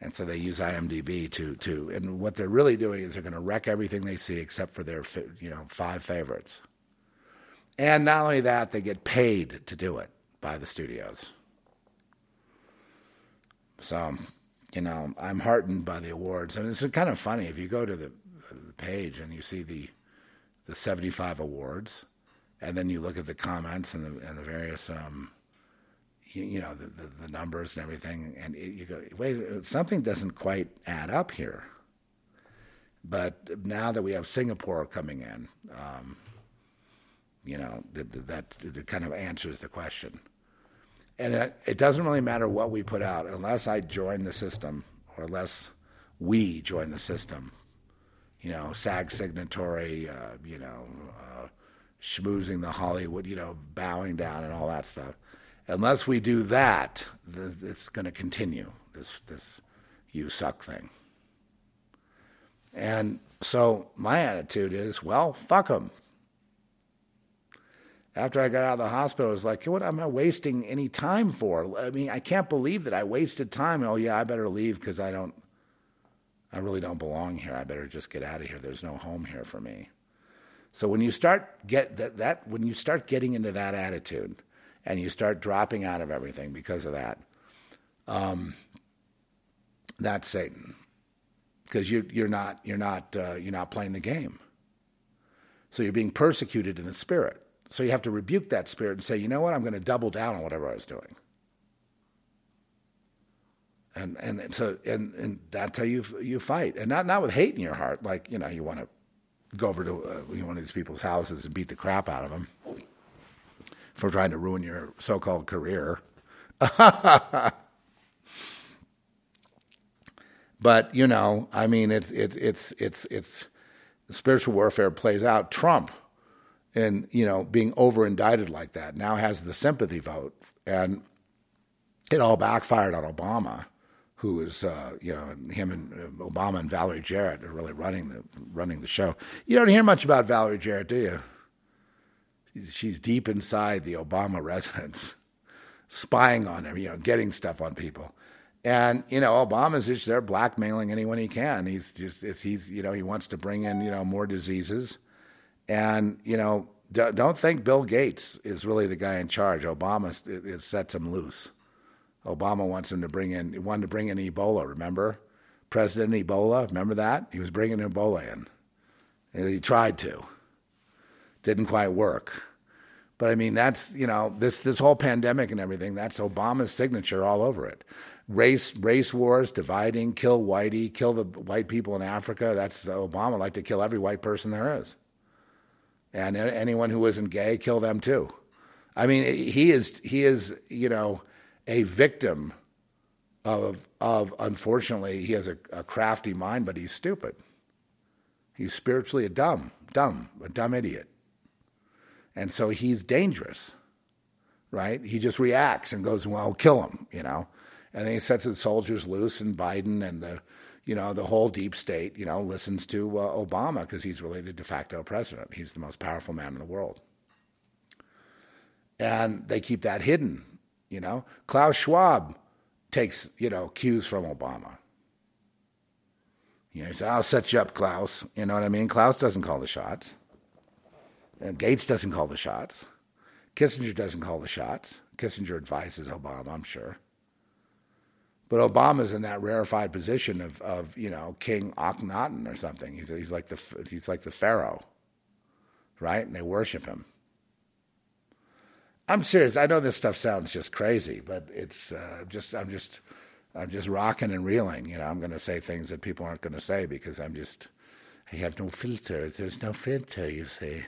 and so they use IMDb to to and what they're really doing is they're going to wreck everything they see except for their you know five favorites. And not only that, they get paid to do it by the studios. So, you know, I'm heartened by the awards, and it's kind of funny if you go to the the page and you see the the 75 awards, and then you look at the comments and the and the various um, you, you know the, the, the numbers and everything, and it, you go, wait, something doesn't quite add up here. But now that we have Singapore coming in, um, you know that, that, that kind of answers the question. And it, it doesn't really matter what we put out unless I join the system or unless we join the system. You know, SAG signatory, uh, you know, uh, schmoozing the Hollywood, you know, bowing down and all that stuff. Unless we do that, th- it's going to continue this this you suck thing. And so my attitude is, well, fuck them. After I got out of the hospital, I was like, what am I wasting any time for? I mean, I can't believe that I wasted time. Oh, yeah, I better leave because I don't, I really don't belong here. I better just get out of here. There's no home here for me. So when you start get that, that when you start getting into that attitude and you start dropping out of everything because of that, um, that's Satan because you, you're not you're not uh, you're not playing the game. So you're being persecuted in the spirit. So you have to rebuke that spirit and say, you know what, I'm going to double down on whatever I was doing. And and so and and that's how you you fight, and not not with hate in your heart, like you know you want to go over to uh, one of these people's houses and beat the crap out of them for trying to ruin your so-called career. but you know, I mean, it's it's it's it's it's spiritual warfare plays out. Trump, and you know, being over indicted like that now has the sympathy vote, and it all backfired on Obama, who is uh, you know him and uh, Obama and Valerie Jarrett are really running the running the show. You don't hear much about Valerie Jarrett, do you? She's, deep inside the Obama residence, spying on him, you know, getting stuff on people. And you know, Obama's just there blackmailing anyone he can. He's just he's you know he wants to bring in you know more diseases, and you know don't think Bill Gates is really the guy in charge. Obama it, it sets him loose. Obama wants him to bring in wanted to bring in Ebola. Remember, President Ebola. Remember that he was bringing Ebola in. And he tried to, didn't quite work. But I mean, that's you know this this whole pandemic and everything. That's Obama's signature all over it race race wars, dividing, kill whitey, kill the white people in Africa. That's Obama like to kill every white person there is, and anyone who isn't gay, kill them too. I mean, he is he is you know a victim of of unfortunately he has a, a crafty mind, but he's stupid. He's spiritually a dumb, dumb, a dumb idiot, and so he's dangerous, right? He just reacts and goes, "Well, kill him," you know and then he sets his soldiers loose, and Biden and the you know the whole deep state you know listens to uh, Obama because he's really the de facto president. He's the most powerful man in the world, and they keep that hidden. You know, Klaus Schwab takes you know cues from Obama. You know, he says, "I'll set you up, Klaus." You know what I mean? Klaus doesn't call the shots. And Gates doesn't call the shots. Kissinger doesn't call the shots. Kissinger advises Obama, I'm sure. But Obama's in that rarefied position of, of you know King Akhenaten or something. He's he's like the he's like the pharaoh, right? And they worship him. I'm serious. I know this stuff sounds just crazy, but it's uh, just I'm just I'm just rocking and reeling. You know, I'm going to say things that people aren't going to say because I'm just I have no filter. There's no filter, you see.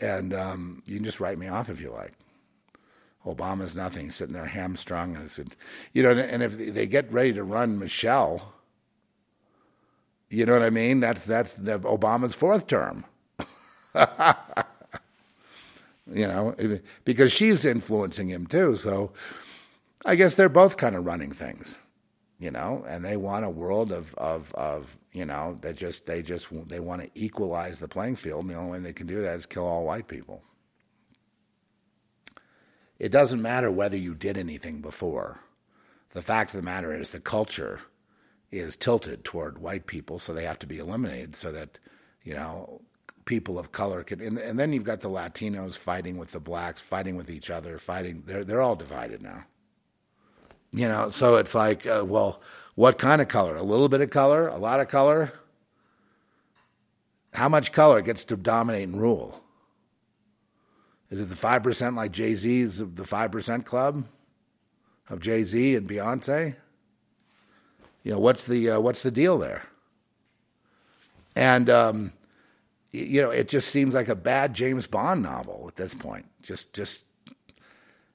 And um, you can just write me off if you like. Obama's nothing, sitting there hamstrung, and said, you know, and if they get ready to run Michelle, you know what I mean? That's that's the, Obama's fourth term. you know, because she's influencing him too. So I guess they're both kind of running things, you know, and they want a world of of of you know that just they just they want to equalize the playing field, and the only way they can do that is kill all white people. It doesn't matter whether you did anything before. The fact of the matter is the culture is tilted toward white people, so they have to be eliminated so that, you know, people of color can. And, and then you've got the Latinos fighting with the blacks, fighting with each other, fighting. They're, they're all divided now. You know, so it's like, uh, well, What kind of color? A little bit of color? A lot of color? How much color gets to dominate and rule? Is it the 5% like Jay Z's of the 5% club of Jay Z and Beyonce? You know, what's the, uh, what's the deal there? And, um, you know, it just seems like a bad James Bond novel at this point. Just, just,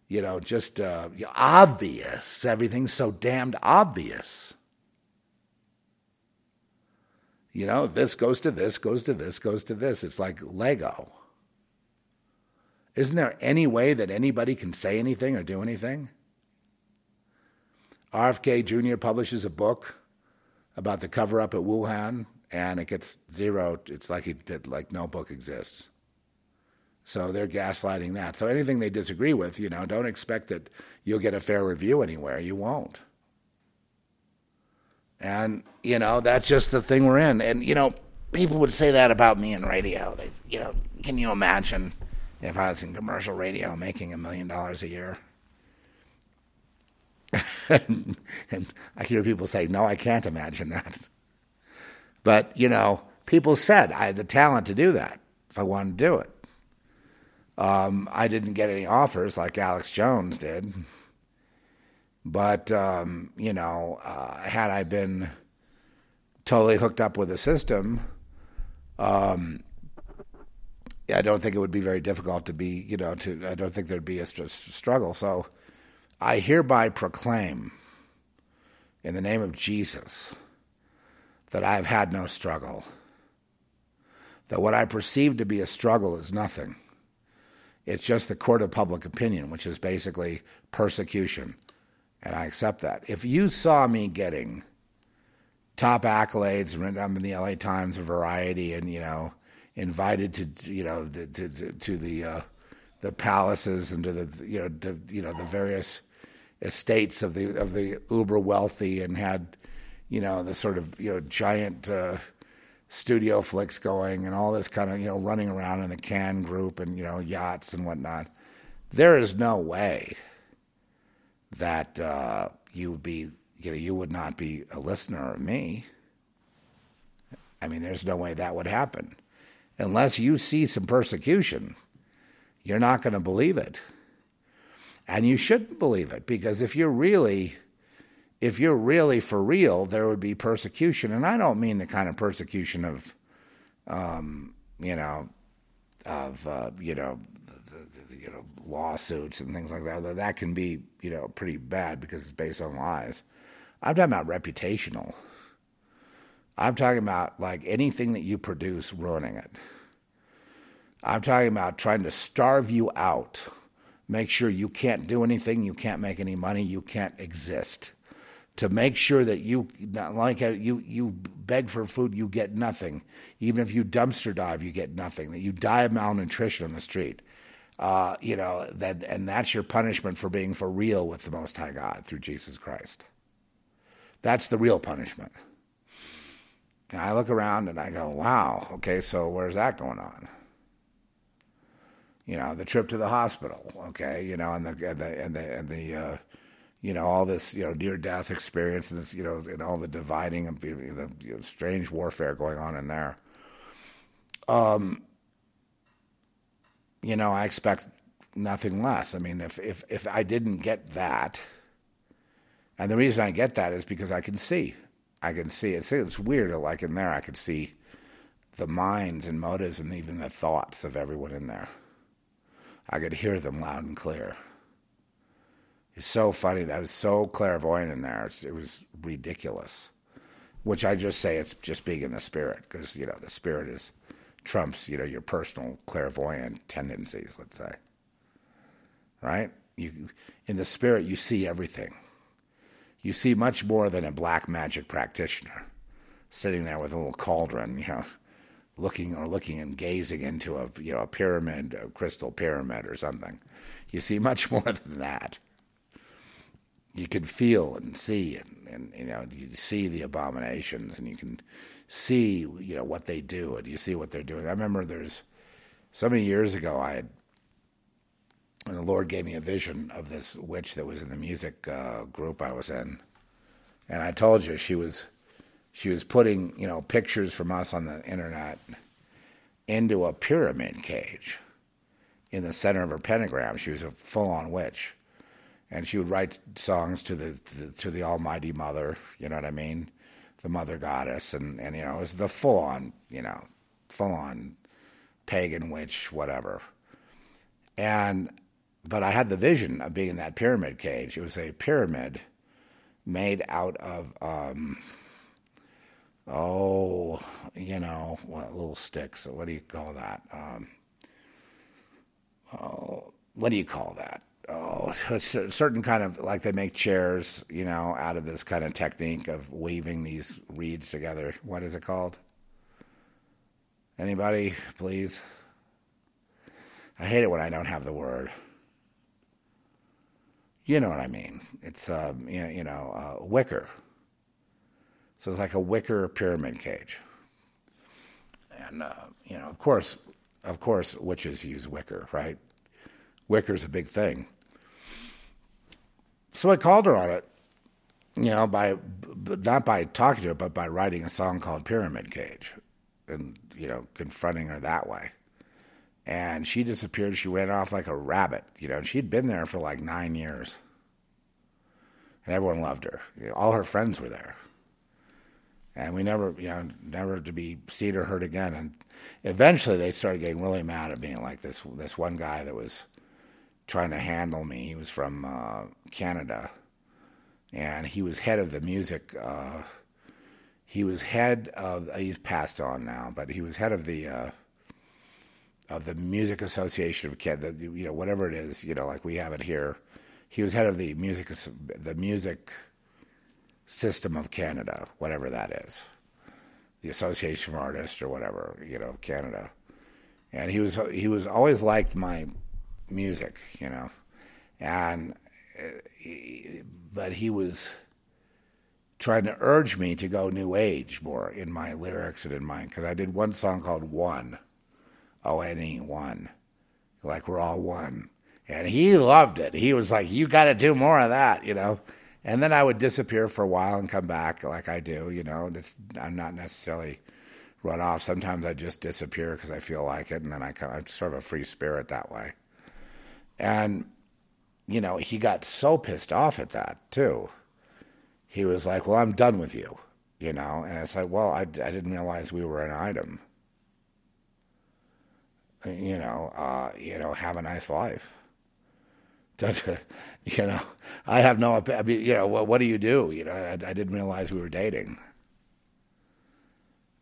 you know, just uh, obvious. Everything's so damned obvious. You know, this goes to this, goes to this, goes to this. It's like Lego. Isn't there any way that anybody can say anything or do anything? RFK Jr. publishes a book about the cover up at Wuhan, and it gets zero. It's like it, like no book exists. So they're gaslighting that. So anything they disagree with, you know, don't expect that you'll get a fair review anywhere. You won't. And, you know, that's just the thing we're in. And, you know, people would say that about me in radio. They, you know, can you imagine if I was in commercial radio making a million dollars a year? and, and I hear people say, no, I can't imagine that. But, you know, people said I had the talent to do that if I wanted to do it. Um, I didn't get any offers like Alex Jones did. But, um, you know, uh, had I been totally hooked up with the system, um, I don't think it would be very difficult to be, you know, to, I don't think there'd be a st- struggle. So I hereby proclaim in the name of Jesus that I have had no struggle. That what I perceive to be a struggle is nothing. It's just the court of public opinion, which is basically persecution. And I accept that. If you saw me getting top accolades up in the LA Times Variety and, you know, invited to, you know, to, to, to the, uh, the palaces and to the, you know, to, you know, the various estates of the, of the uber wealthy and had, you know, the sort of, you know, giant, uh, studio flicks going and all this kind of you know running around in the can group and you know yachts and whatnot. There is no way that uh, you would be you know you would not be a listener of me. I mean there's no way that would happen. Unless you see some persecution you're not going to believe it. And you shouldn't believe it because if you're really if you're really for real, there would be persecution, and I don't mean the kind of persecution of, um, you know, of uh, you know, the, the, you know, lawsuits and things like that. That can be you know pretty bad because it's based on lies. I'm talking about reputational. I'm talking about like anything that you produce ruining it. I'm talking about trying to starve you out, make sure you can't do anything, you can't make any money, you can't exist to make sure that you like you you beg for food you get nothing. Even if you dumpster dive you get nothing. That you die of malnutrition on the street. Uh, you know that and that's your punishment for being for real with the most high god through jesus christ. That's the real punishment. And i look around and i go wow okay so where's that going on? You know the trip to the hospital okay you know and the and the and the, and the uh, you know all this you know near death experience and this you know and all the dividing and the you know, strange warfare going on in there. Um, you know, I expect nothing less. I mean, if if if I didn't get that, and the reason I get that is because I can see, I can see. It's it's weird. Like in there, I could see the minds and motives and even the thoughts of everyone in there. I could hear them loud and clear. It's so funny. That was so clairvoyant in there. It's, it was ridiculous. Which I just say it's just being in the spirit because you know the spirit is trumps you know your personal clairvoyant tendencies. Let's say, right? You in the spirit you see everything. You see much more than a black magic practitioner sitting there with a little cauldron, you know, looking or looking and gazing into a you know a pyramid, a crystal pyramid or something. You see much more than that you can feel and see and, and you know you see the abominations and you can see you know what they do and you see what they're doing. I remember there's so many years ago I had and the Lord gave me a vision of this witch that was in the music uh, group I was in, and I told you she was she was putting you know pictures from us on the internet into a pyramid cage in the center of her pentagram. She was a full on witch, and she would write songs to the, to, the Almighty Mother. You know what I mean? The Mother Goddess, and and you know it was the full on you know full on pagan witch whatever. And but I had the vision of being in that pyramid cage. It was a pyramid made out of um, oh, you know, what little sticks. What do you call that? Um, oh, what do you call that? Oh, a certain kind of like they make chairs, you know, out of this kind of technique of weaving these reeds together. What is it called? Anybody, please? I hate it when I don't have the word. You know what I mean? It's um, you know, uh, wicker. So it's like a wicker pyramid cage. And uh, you know, of course, of course, witches use wicker, right? Wicker's a big thing. So I called her on it, you know, by not by talking to her, but by writing a song called Pyramid Cage, and you know, confronting her that way. And she disappeared. She went off like a rabbit, you know. And she'd been there for like nine years, and everyone loved her. You know, all her friends were there and we never, you know, never to be seen or heard again. And eventually, they started getting really mad at me. Like this, this one guy that was trying to handle me. He was from uh, Canada, and he was head of the music. Uh, he was head of. He's passed on now, but he was head of the. Uh, of the Music Association of Canada, you know, whatever it is, you know, like we have it here. He was head of the music, the music system of Canada, whatever that is, the Association of Artists or whatever, you know, Canada. And he was he was always liked my music, you know, and uh, but he was trying to urge me to go new age more in my lyrics and in mine because I did one song called One, O N E One, like we're all one, and he loved it. He was like, "You got to do more of that," you know. And then I would disappear for a while and come back like I do, you know. It's, I'm not necessarily run off. Sometimes I just disappear because I feel like it, and then I come, I'm sort of a free spirit that way. And, you know, he got so pissed off at that, too. He was like, Well, I'm done with you, you know. And it's like, Well, I, I didn't realize we were an item. You know, uh, you know, have a nice life. you know, I have no. I mean, you know, what, what do you do? You know, I, I didn't realize we were dating,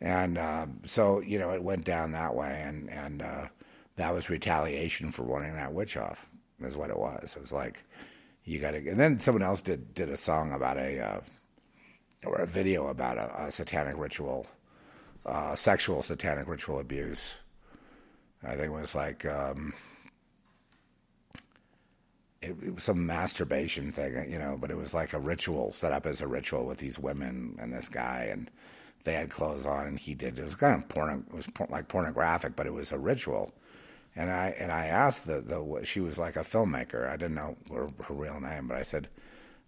and um, so you know, it went down that way, and and uh, that was retaliation for wanting that witch off. Is what it was. It was like you got to. And then someone else did did a song about a uh, or a video about a, a satanic ritual, uh, sexual satanic ritual abuse. I think it was like. Um, it, it, was some masturbation thing, you know, but it was like a ritual set up as a ritual with these women and this guy, and they had clothes on, and he did. It was kind of porn. It was por- like pornographic, but it was a ritual. And I and I asked the the she was like a filmmaker. I didn't know her, her real name, but I said,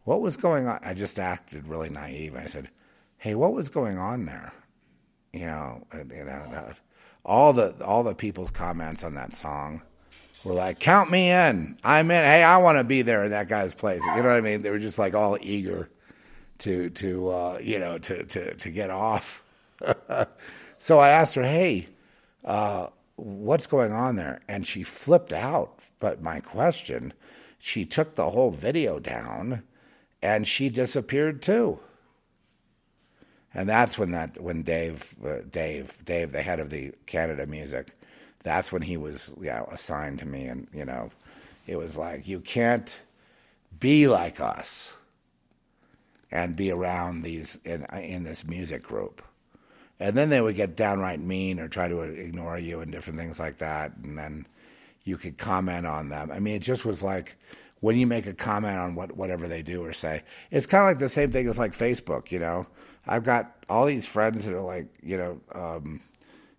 "What was going on?" I just acted really naive. I said, "Hey, what was going on there?" You know, and, you know, all the all the people's comments on that song were like, "Count me in. I'm in. Hey, I want to be there in that guy's place." You know what I mean? They were just like all eager to to uh, you know to to to get off. so I asked her, "Hey, uh, what's going on there?" And she flipped out. But my question, she took the whole video down, and she disappeared too. And that's when that when Dave uh, Dave Dave the head of the Canada Music that's when he was you know, assigned to me. And, you know, it was like, you can't be like us and be around these in, in this music group. And then they would get downright mean or try to ignore you and different things like that. And then you could comment on them. I mean, it just was like when you make a comment on what whatever they do or say, it's kind of like the same thing as like Facebook. You know, I've got all these friends that are like, you know, um,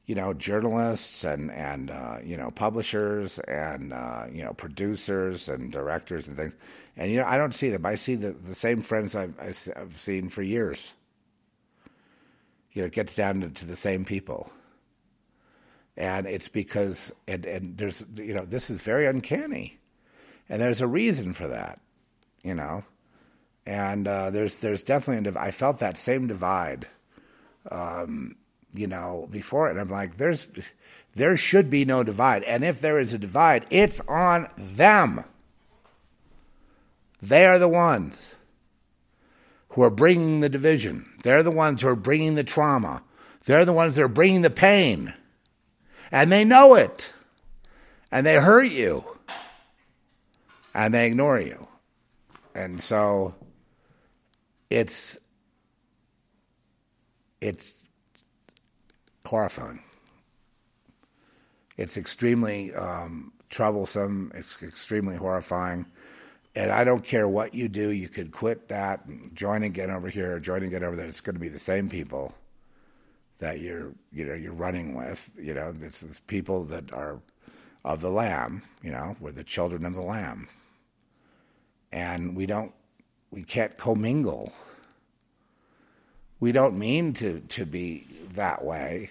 you know, journalists and and uh, you know publishers and uh, you know producers and directors and things. And you know, I don't see them. I see the the same friends I've, I've seen for years. You know, it gets down to, the same people. And it's because and and there's you know this is very uncanny, and there's a reason for that, you know, and uh, there's there's definitely div- I felt that same divide um, you know, before. And I'm like, there's, there should be no divide. And if there is a divide, it's on them. They are the ones who are bringing the division. They're the ones who are bringing the trauma. They're the ones that are bringing the pain. And they know it. And they hurt you. And they ignore you. And so it's it's horrifying. It's extremely um, troublesome. It's extremely horrifying. And I don't care what you do, you could quit that and join again over here, join again over there. It's going to be the same people that you're, you know, you're running with. You know, this is people that are of the Lamb. You know, we're the children of the Lamb, and we don't, we can't commingle. We don't mean to to be that way,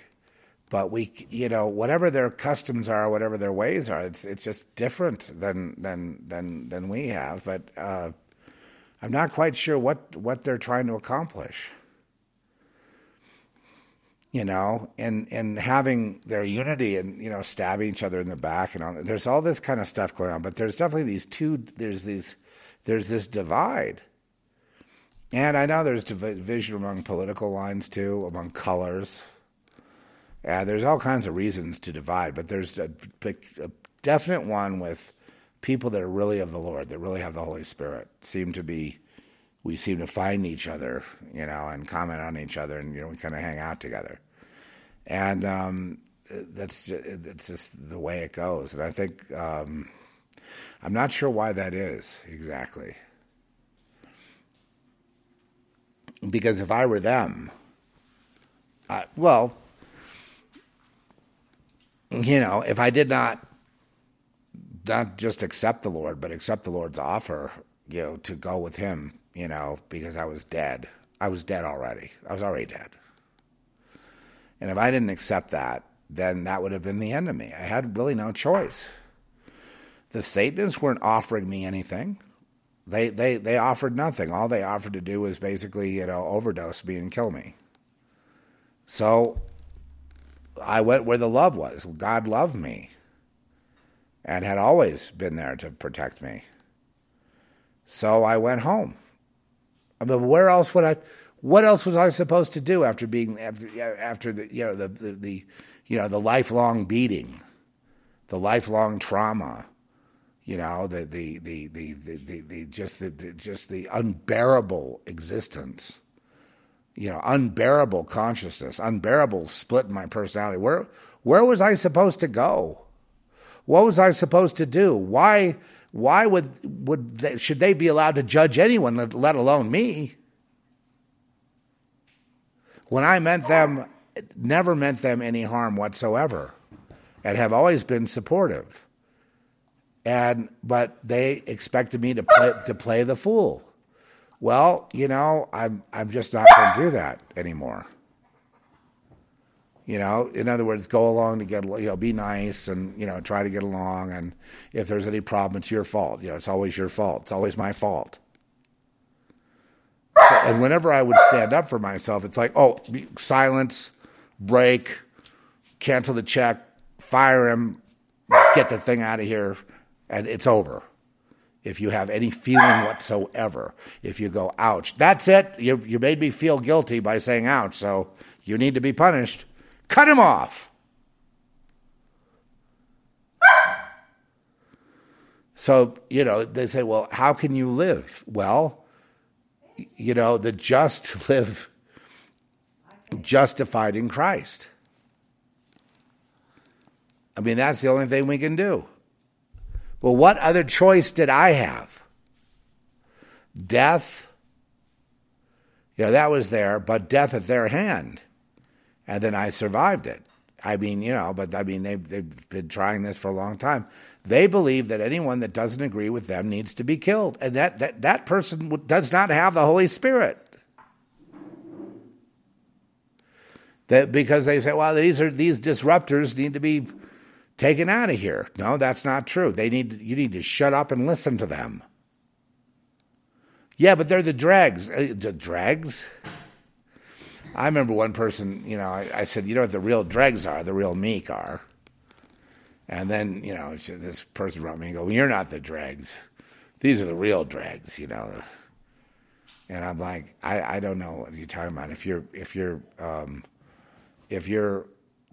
but we, you know, whatever their customs are, whatever their ways are, it's it's just different than than than than we have. But uh, I'm not quite sure what what they're trying to accomplish. You know, and and having their unity and you know stabbing each other in the back and all. There's all this kind of stuff going on, but there's definitely these two. There's these. There's this divide. And I know there's division among political lines too, among colors. Uh, there's all kinds of reasons to divide, but there's a, a, definite one with people that are really of the Lord, that really have the Holy Spirit. Seem to be, we seem to find each other, you know, and comment on each other, and you know, we kind of hang out together. And um, that's just, it's just the way it goes. And I think um, I'm not sure why that is exactly. because if I were them, I, well, you know, if I did not not just accept the Lord, but accept the Lord's offer, you know, to go with Him, you know, because I was dead. I was dead already. I was already dead. And if I didn't accept that, then that would have been the end of me. I had really no choice. The Satanists weren't offering me anything. They, they, they offered nothing. All they offered to do was basically, you know, overdose me and kill me. So I went where the love was. God loved me and had always been there to protect me. So I went home. I mean, where else would I? What else was I supposed to do after being after, after the you know the, the, the you know the lifelong beating, the lifelong trauma, you know the the the the the, the, the just the, the just the unbearable existence you know unbearable consciousness unbearable split in my personality. Where where was i supposed to go? What was i supposed to do? Why why would would they, should they be allowed to judge anyone let alone me? When i meant them never meant them any harm whatsoever and have always been supportive. And but they expected me to play to play the fool. Well, you know, I'm I'm just not going to do that anymore. You know, in other words, go along to get you know, be nice and you know, try to get along. And if there's any problem, it's your fault. You know, it's always your fault. It's always my fault. So, and whenever I would stand up for myself, it's like, oh, silence, break, cancel the check, fire him, get the thing out of here and it's over. If you have any feeling whatsoever, if you go, ouch, that's it. You, you made me feel guilty by saying ouch, so you need to be punished. Cut him off. So, you know, they say, well, how can you live? Well, you know, the just live justified in Christ. I mean, that's the only thing we can do. Well, what other choice did I have? Death. Yeah, that was there, but death at their hand. And then I survived it. I mean, you know, but I mean, they've, they've been trying this for a long time. They believe that anyone that doesn't agree with them needs to be killed, and that, that, that person does not have the Holy Spirit. That because they say, well, these are these disruptors need to be taken out of here. No, that's not true. They need you need to shut up and listen to them. Yeah, but they're the dregs. Uh, The dregs? I remember one person, you know, I, I said, you know what the real dregs are? The real meek are. And then, you know, this person wrote me and go, well, you're not the dregs. These are the real dregs, you know. And I'm like, I, I don't know what you're talking about. If you're if you're um, if you're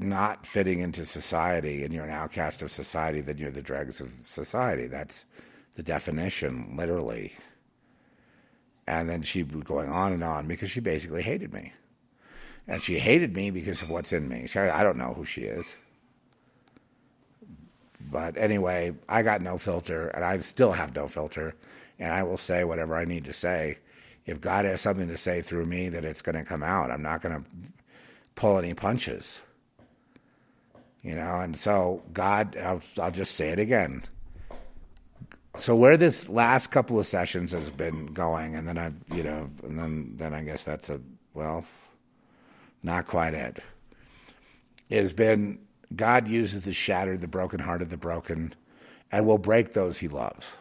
not fitting into society and you're an outcast of society, then you're the dregs of society. That's the definition, literally. And then she was going on and on because she basically hated me. And she hated me because of what's in me. She, I don't know who she is. But anyway, I got no filter, and I still have no filter, and I will say whatever I need to say. If God has something to say through me, that it's going to come out. I'm not going to pull any punches. You know, and so God, I'll, I'll just say it again. So where this last couple of sessions has been going, and then I, you know, and then then I guess that's a well, not quite it. Has been God uses the shattered, the brokenhearted, the broken, and will break those He loves,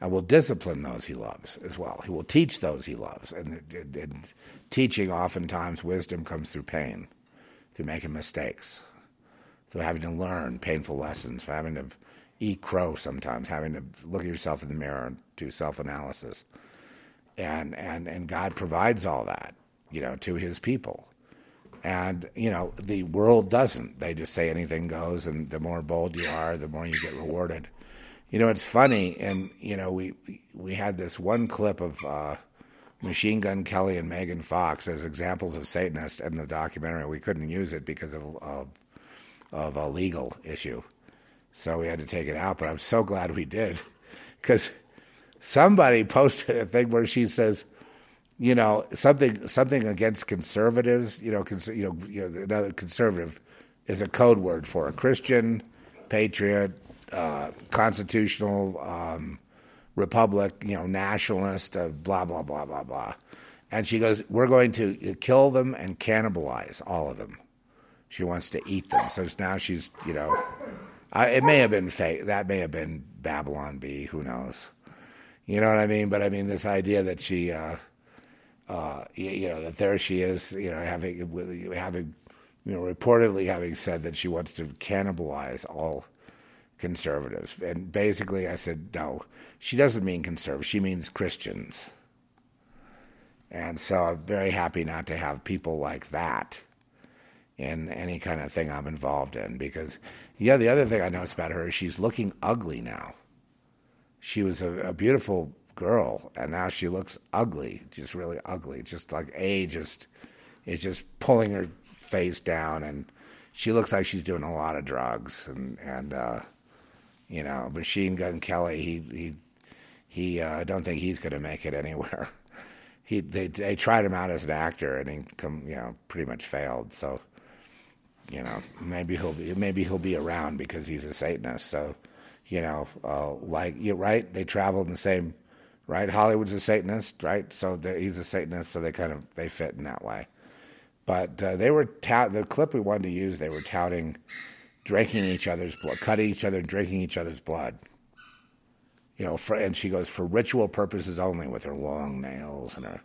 and will discipline those He loves as well. He will teach those He loves, and, and, and teaching oftentimes wisdom comes through pain, through making mistakes, through having to learn painful lessons, for having to eat crow sometimes, having to look at yourself in the mirror and do self analysis. And, and, and God provides all that, you know, to his people. And, you know, the world doesn't. They just say anything goes, and the more bold you are, the more you get rewarded. You know, it's funny, and, you know, we, we had this one clip of uh, Machine Gun Kelly and Megan Fox as examples of Satanists in the documentary. We couldn't use it because of, of, of a legal issue so we had to take it out. But I'm so glad we did because somebody posted a thing where she says, you know, something something against conservatives. You know, cons- you know, you know, another conservative is a code word for a Christian, patriot, uh, constitutional, um, republic. You know, nationalist. Uh, blah blah blah blah blah. And she goes, "We're going to kill them and cannibalize all of them." She wants to eat them. So now she's, you know, I, it may have been fake. That may have been Babylon Bee. Who knows? You know what I mean? But I mean this idea that she, uh, uh, you, you know, that there she is, you know, having having, you know, reportedly having said that she wants to cannibalize all conservatives. And basically, I said no. She doesn't mean conservatives. She means Christians. And so I'm very happy not to have people like that in any kind of thing I'm involved in because yeah, the other thing I noticed about her is she's looking ugly now. She was a, a beautiful girl and now she looks ugly, just really ugly. Just like age just is just pulling her face down and she looks like she's doing a lot of drugs and and uh you know, Machine Gun Kelly, he he he uh, I don't think he's going to make it anywhere. He they they tried him out as an actor and he come you know pretty much failed. So you know maybe he'll be maybe he'll be around because he's a Satanist. So you know uh, like you right they travel in the same right. Hollywood's a Satanist, right? So he's a Satanist, so they kind of they fit in that way. But uh, they were the clip we wanted to use. They were touting drinking each other's blood, cutting each other, drinking each other's blood. You know, for, and she goes for ritual purposes only with her long nails and her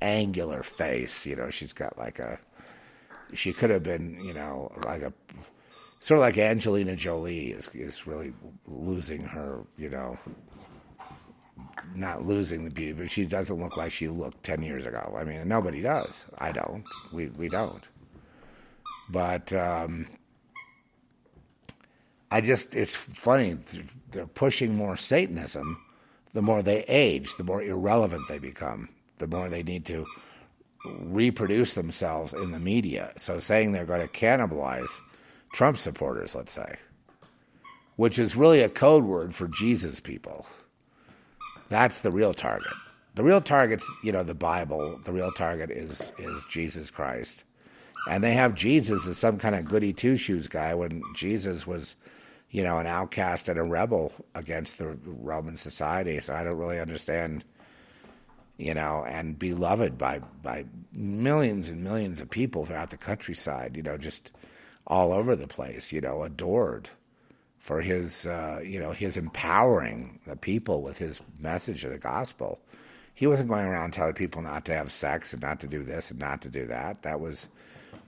angular face. You know, she's got like a. She could have been, you know, like a sort of like Angelina Jolie is is really losing her, you know, not losing the beauty, but she doesn't look like she looked ten years ago. I mean, nobody does. I don't. We we don't. But um, I just it's funny they're pushing more Satanism. The more they age, the more irrelevant they become. The more they need to reproduce themselves in the media. So saying they're going to cannibalize Trump supporters, let's say, which is really a code word for Jesus people. That's the real target. The real target's, you know, the Bible. The real target is is Jesus Christ. and they have Jesus as some kind of goody two shoes guy when Jesus was, you know, an outcast and a rebel against the Roman society. So I don't really understand, you know, and beloved by by millions and millions of people throughout the countryside. You know, just all over the place. You know, adored for his, uh, you know, his empowering the people with his message of the gospel. He wasn't going around telling people not to have sex and not to do this and not to do that. That was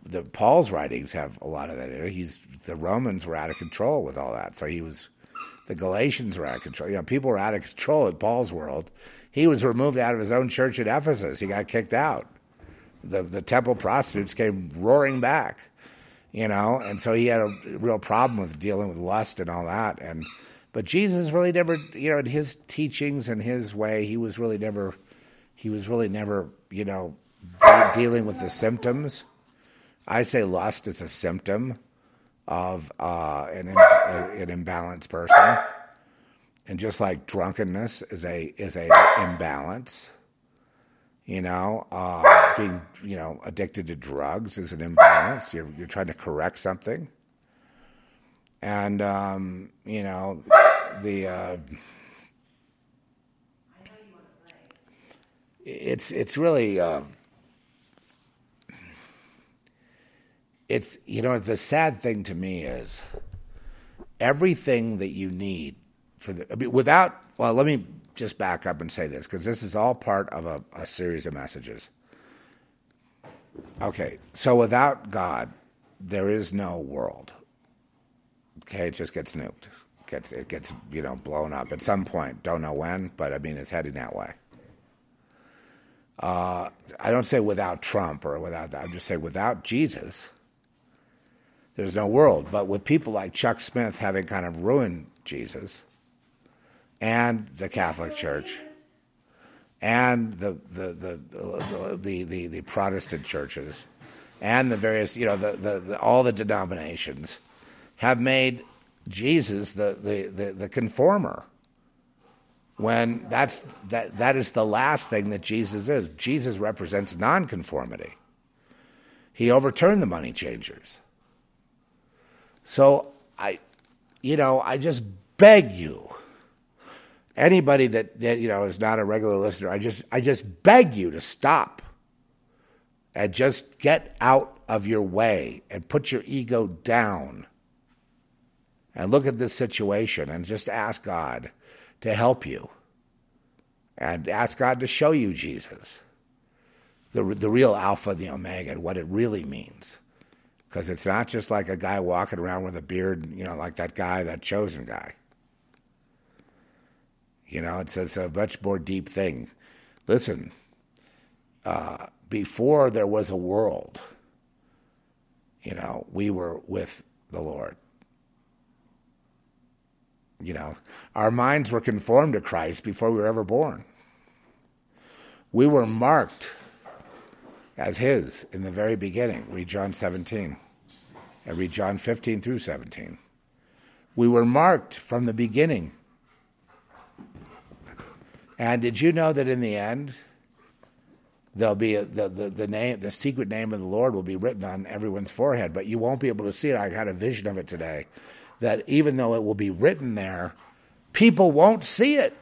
the Paul's writings have a lot of that. He's the Romans were out of control with all that, so he was. The Galatians were out of control. You know, people were out of control in Paul's world. He was removed out of his own church at Ephesus. He got kicked out. The the temple prostitutes came roaring back you know, and so he had a real problem with dealing with lust and all that. And but Jesus really never, you know, in his teachings and his way, he was really never, he was really never, you know, de- dealing with the symptoms. I say lust is a symptom of uh, an an imbalanced person, and just like drunkenness is a is a imbalance. You know, uh, being you know addicted to drugs is an imbalance. You're you're trying to correct something, and um, you know the. Uh, it's it's really uh, it's you know the sad thing to me is everything that you need for the I mean, without well let me just back up and say this because this is all part of a, a series of messages. Okay, so without God, there is no world. Okay, it just gets nuked. Gets it gets you know blown up at some point. Don't know when, but I mean it's heading that way. Uh, I don't say without Trump or without that. I just say without Jesus, there's no world. But with people like Chuck Smith having kind of ruined Jesus, and the Catholic Church and the the the the, the, the Protestant churches and the various you know the, the, the, all the denominations have made Jesus the, the, the, the conformer when that's that that is the last thing that Jesus is. Jesus represents nonconformity. He overturned the money changers. So I you know, I just beg you anybody that, that you know is not a regular listener, I just I just beg you to stop and just get out of your way and put your ego down and look at this situation and just ask God to help you and ask God to show you Jesus, the the real Alpha, the Omega, and what it really means. Because it's not just like a guy walking around with a beard, you know, like that guy, that chosen guy. You know, it's, it's a much more deep thing. Listen, uh, before there was a world, you know, we were with the Lord. You know, our minds were conformed to Christ before we were ever born. We were marked as His in the very beginning. Read John 17 and read John 15 through 17. We were marked from the beginning and did you know that in the end, there'll be a, the, the, the name, the secret name of the Lord will be written on everyone's forehead, but you won't be able to see it. I had a vision of it today, that even though it will be written there, people won't see it.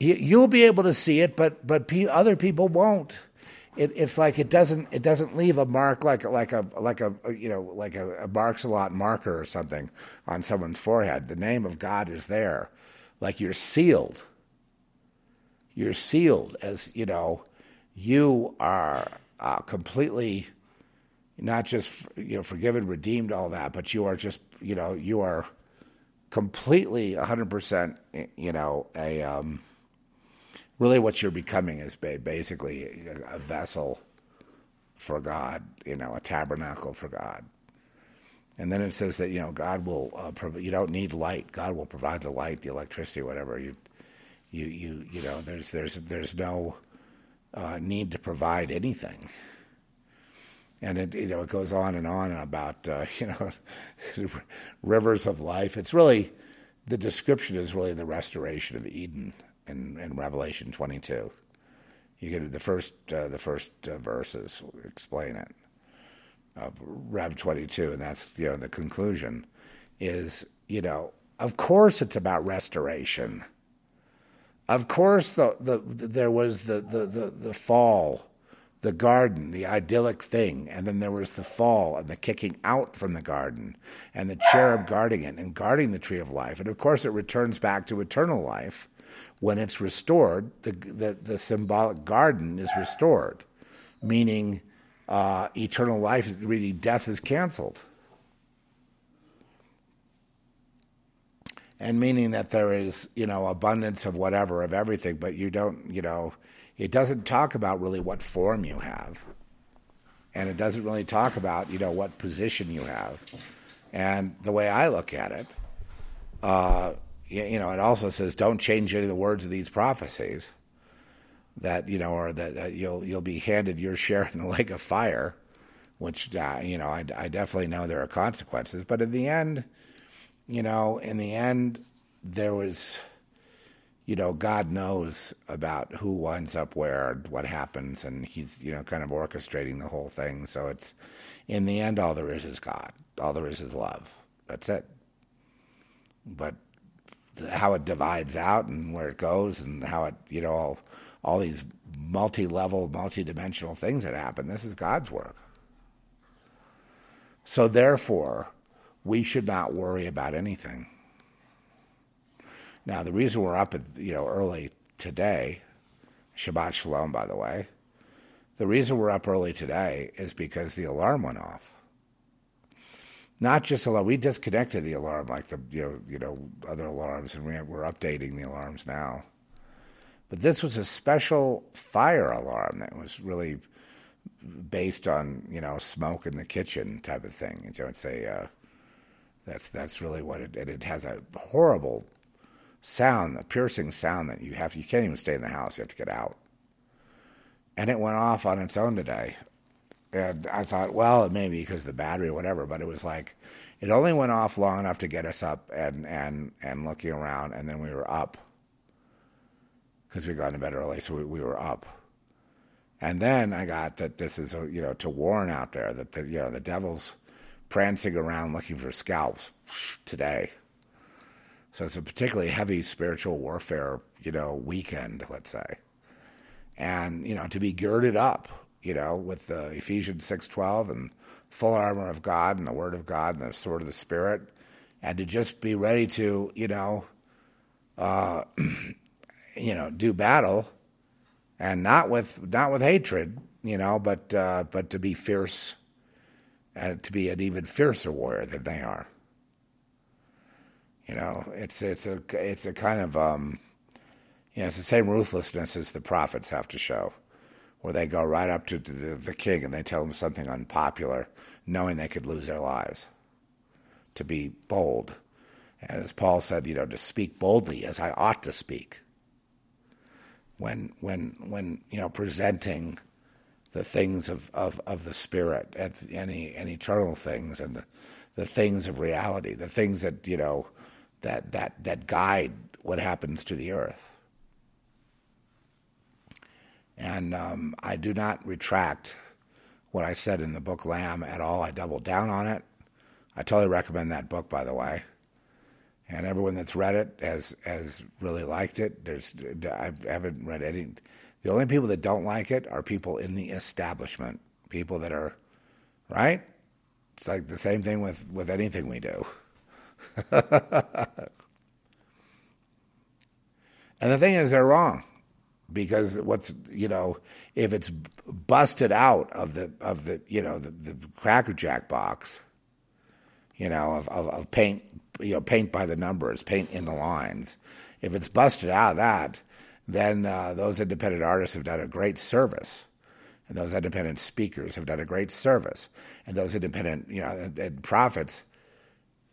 You'll be able to see it, but but other people won't. It, it's like it doesn't it doesn't leave a mark like like a like a you know like a, a marks a lot marker or something on someone's forehead. The name of God is there, like you're sealed you're sealed as you know you are uh, completely not just you know forgiven redeemed all that but you are just you know you are completely 100% you know a um, really what you're becoming is basically a vessel for God you know a tabernacle for God. And then it says that you know God will uh, prov- you don't need light. God will provide the light the electricity whatever. You you you you know there's there's there's no uh, need to provide anything. And it you know it goes on and on about uh, you know rivers of life. It's really the description is really the restoration of Eden in, in Revelation 22 you get the first uh, the first uh, verses explain it of Rev 22, and that's you know the conclusion is you know of course it's about restoration. Of course the, the, the there was the, the, the, the fall, the garden, the idyllic thing, and then there was the fall and the kicking out from the garden and the cherub guarding it and guarding the tree of life. And of course it returns back to eternal life when it's restored, the, the, the symbolic garden is restored, meaning uh, eternal life, really death is canceled. And meaning that there is, you know, abundance of whatever, of everything, but you don't, you know, it doesn't talk about really what form you have. And it doesn't really talk about, you know, what position you have. And the way I look at it, uh, you, know, it also says don't change any of the words of these prophecies. That you know, or that uh, you'll you'll be handed your share in the lake of fire, which uh, you know I, I definitely know there are consequences. But in the end, you know, in the end, there was, you know, God knows about who winds up where, what happens, and He's you know kind of orchestrating the whole thing. So it's in the end, all there is is God. All there is is love. That's it. But how it divides out and where it goes and how it you know all, all these multi-level multi-dimensional things that happen. This is god's work. So therefore we should not worry about anything. Now the reason we're up at, you know early today shabbat shalom by the way the reason we're up early today is because the alarm went off not just alarm. We disconnected the alarm like the you know you know other alarms, and we, we're updating the alarms now. But this was a special fire alarm that was really based on you know smoke in the kitchen type of thing. And so it's a uh, that's that's really what it. And it has a horrible sound, a piercing sound that you have. You can't even stay in the house. You have to get out. And it went off on its own today. And I thought, well, it may be because of the battery or whatever, but it was like it only went off long enough to get us up and and and looking around, and then we were up because we got to bed early, so we, we were up. And then I got that this is a, you know to warn out there that the you know the devil's prancing around looking for scalps today. So it's a particularly heavy spiritual warfare, you know, weekend, let's say. And, you know, to be girded up you know, with the Ephesians six twelve and full armor of God and the Word of God and the sword of the Spirit, and to just be ready to, you know, uh, you know, do battle, and not with not with hatred, you know, but uh, but to be fierce, and to be an even fiercer warrior than they are. You know, it's it's a it's a kind of um, you know, it's the same ruthlessness as the prophets have to show where they go right up to the, the king and they tell him something unpopular, knowing they could lose their lives. To be bold. And as Paul said, you know, to speak boldly as I ought to speak. When, when, when you know, presenting the things of, of, of the spirit and, and, and eternal things and the, the things of reality, the things that, you know, that, that, that guide what happens to the earth. And um, I do not retract what I said in the book Lamb at all. I doubled down on it. I totally recommend that book, by the way. And everyone that's read it has has really liked it. There's I haven't read any. The only people that don't like it are people in the establishment, people that are right. It's like the same thing with with anything we do. and the thing is, they're wrong because what's you know if it's busted out of the of the you know the, the cracker jack box you know of, of, of paint you know paint by the numbers paint in the lines if it's busted out of that then uh, those independent artists have done a great service. And those independent speakers have done a great service. And those independent you know and, and prophets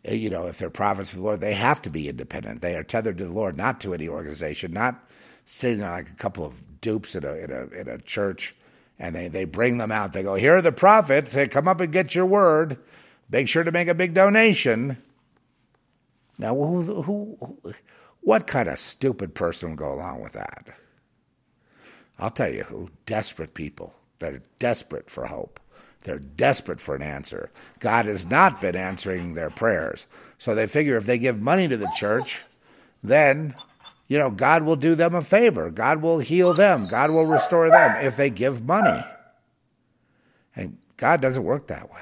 eh, you know if they're prophets of the lord they have to be independent. They are tethered to the lord not to any organization not sitting like a couple of dupes in a in a in a church, and they they bring them out. They go, "Here are the prophets. Hey, come up and get your word. Make sure to make a big donation." Now, who, who, who what kind of stupid person would go along with that? I'll tell you who: desperate people that are desperate for hope. They're desperate for an answer. God has not been answering their prayers. So they figure if they give money to the church, then, you know, God will do them a favor. God will heal them. God will restore them if they give money. And God doesn't work that way.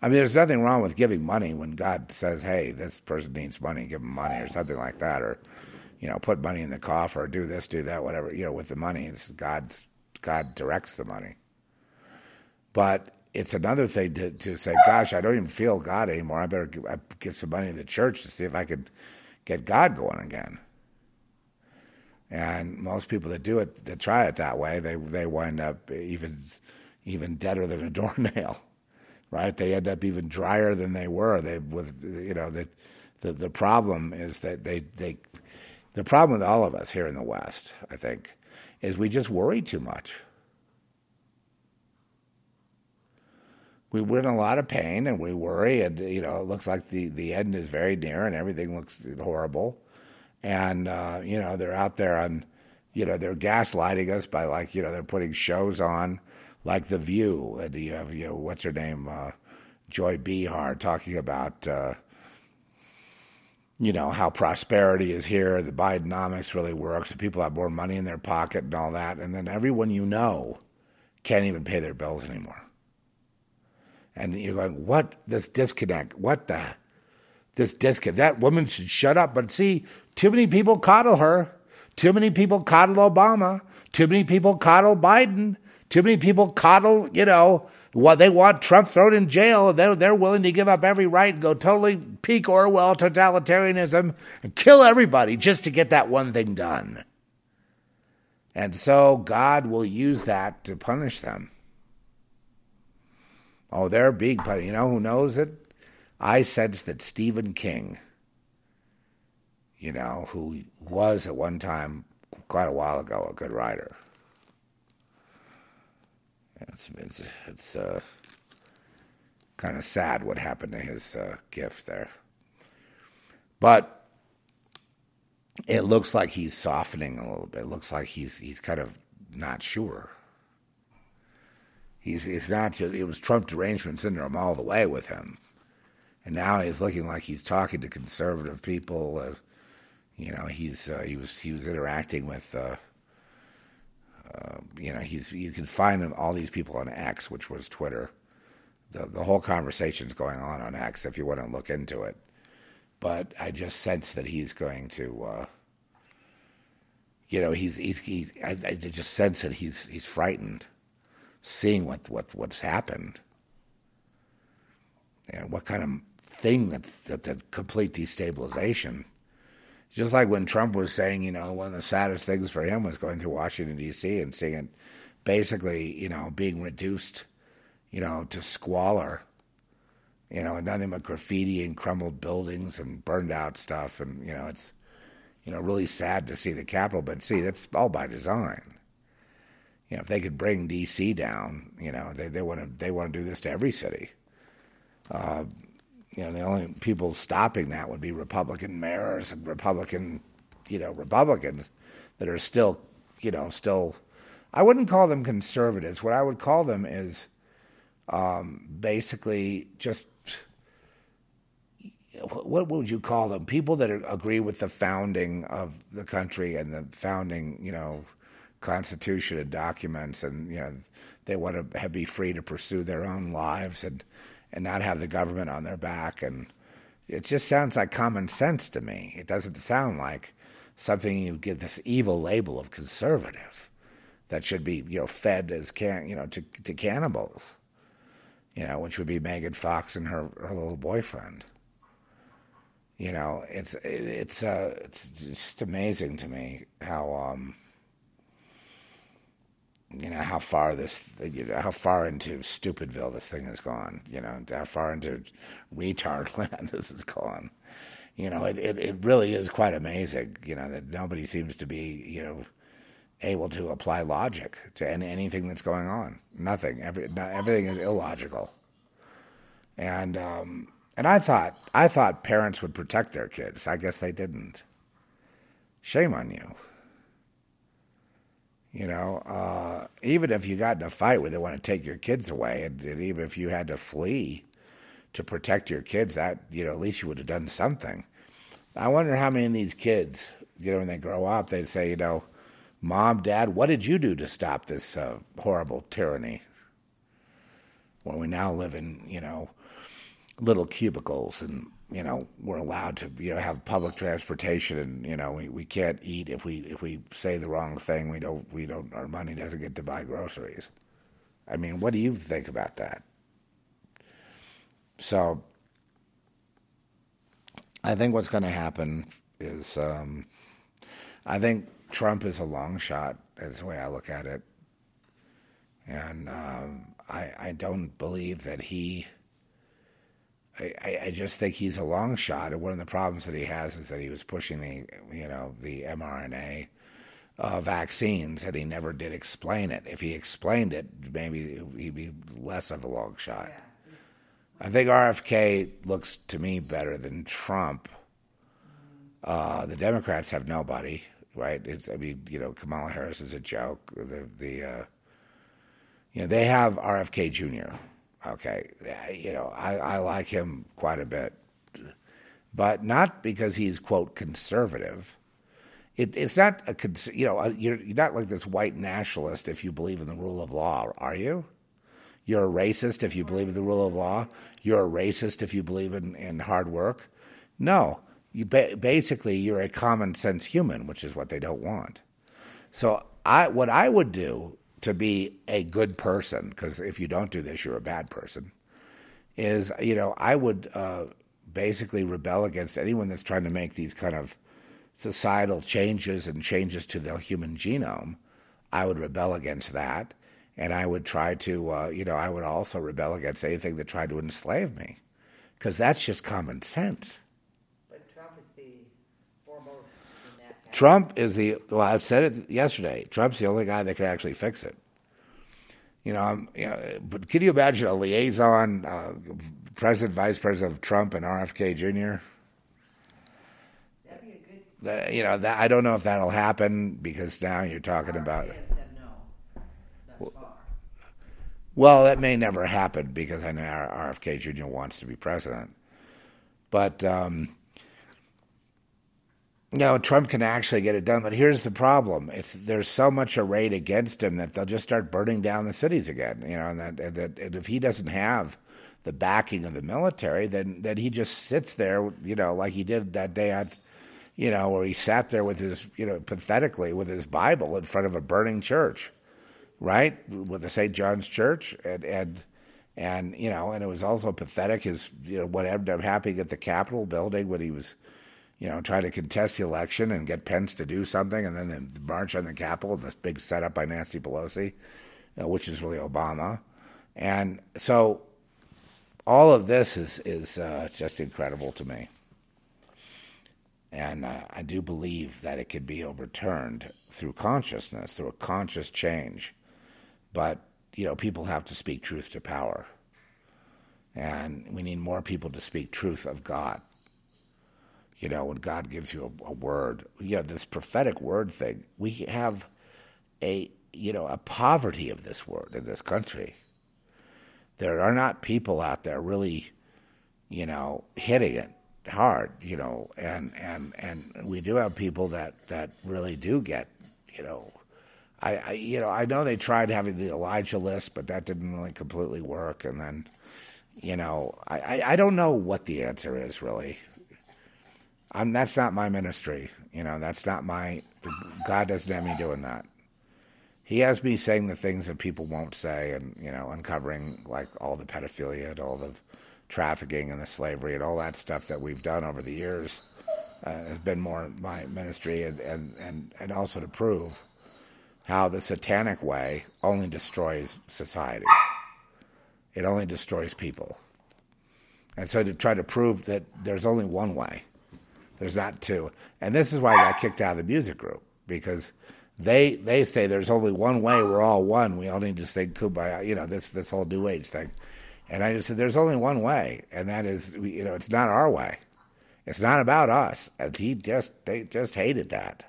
I mean, there's nothing wrong with giving money when God says, hey, this person needs money, give them money or something like that. Or, you know, put money in the coffer or do this, do that, whatever, you know, with the money. It's God's, God directs the money. But it's another thing to, to say, gosh, I don't even feel God anymore. I better get, get some money in the church to see if I could get God going again. And most people that do it, that try it that way, they they wind up even even deader than a doornail, right? They end up even drier than they were. They with you know that the the problem is that they they the problem with all of us here in the West, I think, is we just worry too much. We we're in a lot of pain and we worry and you know it looks like the the end is very near and everything looks horrible. And uh, you know they're out there on you know they're gaslighting us by like you know they're putting shows on like the view and you have you know what's her name uh, joy behar talking about uh, you know how prosperity is here the bidenomics really works people have more money in their pocket and all that and then everyone you know can't even pay their bills anymore and you're going, what? This disconnect. What the? This disconnect. That woman should shut up. But see, too many people coddle her. Too many people coddle Obama. Too many people coddle Biden. Too many people coddle, you know, what they want Trump thrown in jail. They're, they're willing to give up every right and go totally peak Orwell totalitarianism and kill everybody just to get that one thing done. And so God will use that to punish them. Oh, they're big, but you know who knows it? I sense that Stephen King, you know, who was at one time, quite a while ago, a good writer. It's it's, it's uh, kind of sad what happened to his uh, gift there, but it looks like he's softening a little bit. It looks like he's he's kind of not sure. He's, he's not just, it was Trump derangement syndrome all the way with him. And now he's looking like he's talking to conservative people. Uh, you know, he's uh, he was he was interacting with. Uh, uh, you know, he's you can find him, all these people on X, which was Twitter. The the whole conversation's going on on X if you want to look into it. But I just sense that he's going to. Uh, you know, he's he's, he's I, I just sense that he's he's frightened seeing what, what what's happened and what kind of thing that's that, that complete destabilization. Just like when Trump was saying, you know, one of the saddest things for him was going through Washington D.C. and seeing it basically, you know, being reduced, you know, to squalor. You know, and nothing but graffiti and crumbled buildings and burned out stuff, and you know, it's, you know, really sad to see the Capitol. But see, that's all by design you know, if they could bring D.C. down, you know, they they want to they want to do this to every city. Uh, you know, the only people stopping that would be Republican mayors and Republican, you know, Republicans that are still, you know, still. I wouldn't call them conservatives. What I would call them is um, basically just what would you call them? People that agree with the founding of the country and the founding, you know, Constitution and documents, and you know they want to be free to pursue their own lives and and not have the government on their back. And it just sounds like common sense to me. It doesn't sound like something you give this evil label of conservative that should be you know fed as can you know to to cannibals. You know, which would be Megan Fox and her her little boyfriend. You know, it's it's uh, it's just amazing to me how um, you know how far this you know how far into stupidville this thing has gone you know how far into retard land this has gone. You know it, it, it really is quite amazing you know that nobody seems to be you know able to apply logic to any, anything that's going on. Nothing. Every, not, everything is illogical. And um, and I thought I thought parents would protect their kids. I guess they didn't. Shame on you You know, uh, even if you got in a fight where they want to take your kids away, and, and even if you had to flee to protect your kids, that you know, at least you would have done something. I wonder how many of these kids, you know, when they grow up, they'd say, you know, Mom, Dad, what did you do to stop this uh, horrible tyranny? When we now live in, you know, little cubicles and you know we're allowed to you know have public transportation and you know we, we can't eat if we if we say the wrong thing. We don't we don't our money doesn't get to buy groceries. I mean what do you think about that? So i think what's going to happen is um, i think trump is a long shot that's the way i look at it. And um, I, I don't believe that he I, I just think he's a long shot, and one of the problems that he has is that he was pushing the, you know, the mRNA uh, vaccines, and he never did explain it. If he explained it, maybe he'd be less of a long shot. I think RFK looks to me better than Trump. Uh, the Democrats have nobody, right? It's, I mean, you know, Kamala Harris is a joke. The the uh, you know they have RFK Jr. Okay, you know, I, I like him quite a bit, but not because he's quote conservative. It, it's not a you know uh, you're, you're not like this white nationalist if you believe in the rule of law, are you? You're a racist if you believe in the rule of law. You're a racist if you believe in, in hard work. No, you ba- basically you're a common sense human, which is what they don't want. So I what I would do to be a good person, because if you don't do this, you're a bad person, is, you know, I would uh, basically rebel against anyone that's trying to make these kind of societal changes and changes to the human genome. I would rebel against that. And I would try to, uh, you know, I would also rebel against anything that tried to enslave me, because that's just common sense. But Trump is the foremost in that. category. Trump is the well. I've said it yesterday. Trump's the only guy that can actually fix it. You know, um, you know but can you imagine a liaison, uh, president, vice president of Trump and RFK Jr. That'd be a good. You know, that I don't know if that'll happen because now you're talking about. RFK said no. Well, that may never happen because I know RFK Jr. wants to be president. But, um, know, Trump can actually get it done. But here's the problem: it's there's so much arrayed against him that they'll just start burning down the cities again. You know, and that, and that and if he doesn't have the backing of the military, then then he just sits there, you know, like he did that day at, you know, where he sat there with his, you know, pathetically with his Bible in front of a burning church right, with the St. John's Church, and and and you know, and it was also pathetic. His you know what ended up happening at the Capitol building when he was, you know, try to contest the election and get Pence to do something, and then the march on the Capitol, this big setup by Nancy Pelosi, uh, which is really Obama, and so all of this is is uh, just incredible to me. And uh, I do believe that it could be overturned through consciousness, through a conscious change. But, you know, people have to speak truth to power. And we need more people to speak truth of God. You know, when God gives you a, a word, you know, this prophetic word thing, we have a, you know, a poverty of this word in this country. There are not people out there really, you know, hitting it hard, you know, and and and we do have people that that really do get, you know, I, I you know I know they tried having the Elijah list, but that didn't really completely work, and then, you know, I I, I don't know what the answer is really. I'm that's not my ministry, you know, that's not my God doesn't have me doing that. He has me saying the things that people won't say, and you know, uncovering like all the pedophilia and all the trafficking and the slavery and all that stuff that we've done over the years uh, has been more my ministry and, and, and, and also to prove how the satanic way only destroys society. It only destroys people. And so to try to prove that there's only one way, there's not two. And this is why I got kicked out of the music group because they they say there's only one way. We're all one. We all need to say kumbaya. You know this this whole new age thing. And I just said, there's only one way, and that is, you know, it's not our way. It's not about us. And he just, they just hated that.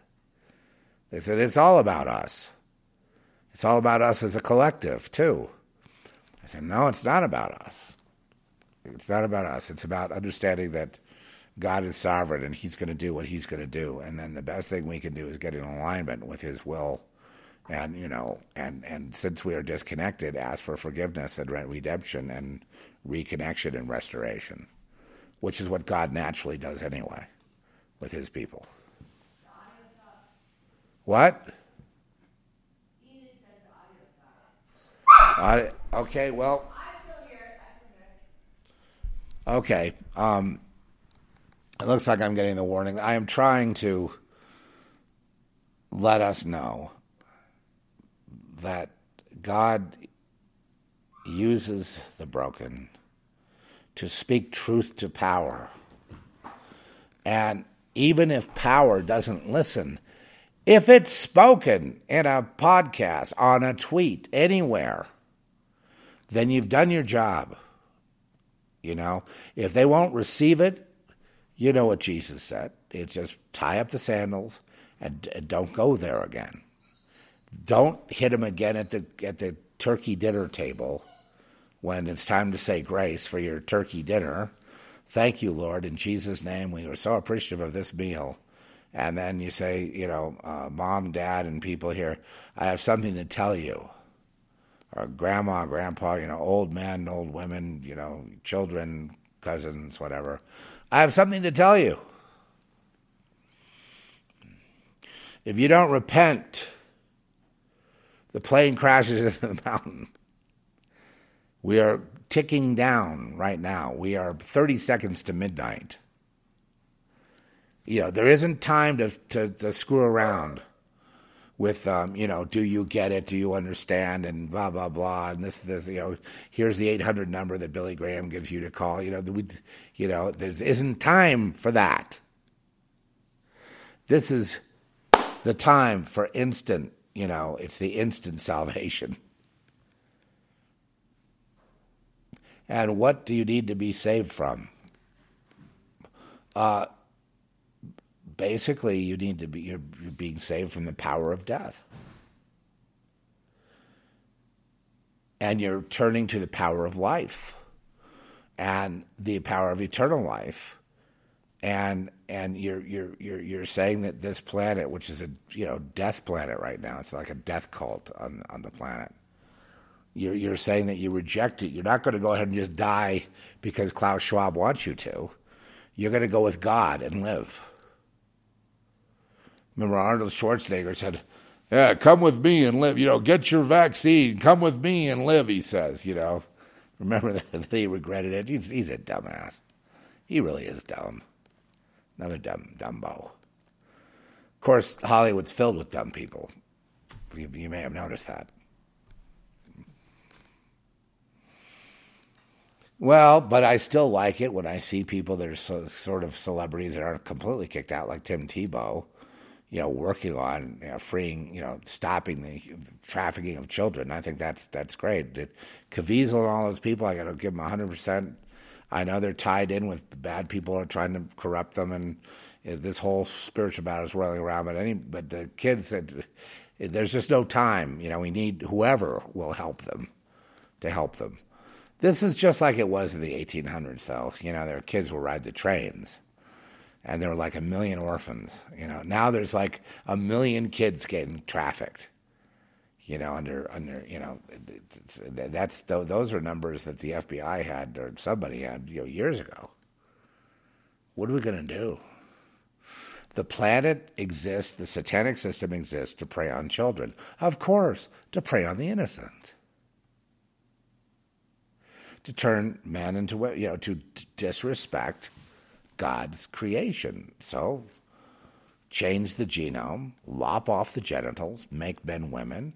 They said, it's all about us. It's all about us as a collective, too. I said, No, it's not about us. It's not about us. It's about understanding that God is sovereign and He's going to do what He's going to do. And then the best thing we can do is get in alignment with His will. And, you know, and, and since we are disconnected, ask for forgiveness and redemption and reconnection and restoration, which is what God naturally does anyway with His people. What? Uh, okay, well. Okay. Um, it looks like I'm getting the warning. I am trying to let us know that God uses the broken to speak truth to power. And even if power doesn't listen, if it's spoken in a podcast, on a tweet, anywhere, then you've done your job. You know, if they won't receive it, you know what Jesus said. It's just tie up the sandals and, and don't go there again. Don't hit them again at the at the turkey dinner table when it's time to say grace for your turkey dinner. Thank you, Lord, in Jesus' name. We are so appreciative of this meal. And then you say, you know, uh, mom, dad, and people here, I have something to tell you. Or grandma, grandpa, you know, old men, old women, you know, children, cousins, whatever. I have something to tell you. If you don't repent, the plane crashes into the mountain. We are ticking down right now. We are 30 seconds to midnight. You know, there isn't time to, to, to screw around with, um, you know, do you get it? Do you understand? And blah, blah, blah. And this, this, you know, here's the 800 number that Billy Graham gives you to call. You know, we, you know, there isn't time for that. This is the time for instant, you know, it's the instant salvation. And what do you need to be saved from? Uh, basically, you need to be you're, you're being saved from the power of death, and you're turning to the power of life, and the power of eternal life, and and you're you're you're you're saying that this planet, which is a you know death planet right now, it's like a death cult on on the planet you're, you're saying that you reject it. You're not going to go ahead and just die because Klaus Schwab wants you to. You're going to go with God and live. Remember, Arnold Schwarzenegger said, Yeah, come with me and live. You know, get your vaccine. Come with me and live, he says, you know. Remember that, he regretted it? He's, he's a dumbass. He really is dumb. Another dumb dumbo. Of course, Hollywood's filled with dumb people. You, you may have noticed that. Well, but I still like it when I see people that are so, sort of celebrities that aren't completely kicked out, like Tim Tebow, you know, working on you know, freeing, you know, stopping the trafficking of children. I think that's that's great. That Caviezel and all those people, I got to give them hundred percent. I know they're tied in with bad people are trying to corrupt them, and this whole spiritual battle is whirling around. But any, but the kids that there's just no time. You know, we need whoever will help them to help them. This is just like it was in the 1800s, though. You know, their kids will ride the trains, and there were like a million orphans. You know, now there's like a million kids getting trafficked. You know, under under you know, that's those are numbers that the FBI had or somebody had you know years ago. What are we going to do? The planet exists, the satanic system exists to prey on children. Of course, to prey on the innocent to turn man into you know to disrespect God's creation. So change the genome, lop off the genitals, make men women,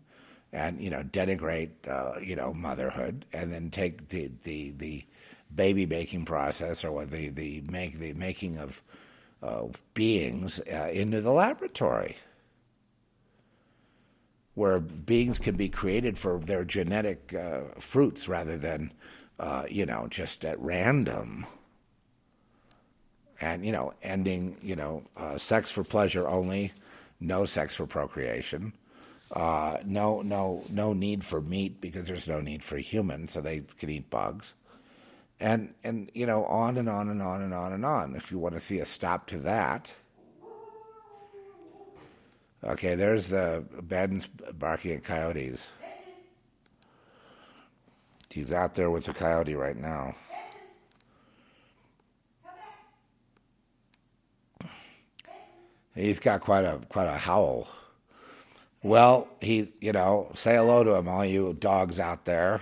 and you know denigrate uh, you know motherhood, and then take the the the baby making process or what the the make the making of uh, beings uh, into the laboratory where beings can be created for their genetic uh, fruits rather than uh, you know, just at random. And, you know, ending, you know, uh, sex for pleasure only, no sex for procreation. Uh, no, no, no need for meat because there's no need for humans, so they can eat bugs. And and you know on and on and on and on and on. If you want to see a stop to that, okay. There's the Ben's barking at coyotes. He's out there with the coyote right now. He's got quite a quite a howl. Well, he, you know, say hello to him, all you dogs out there.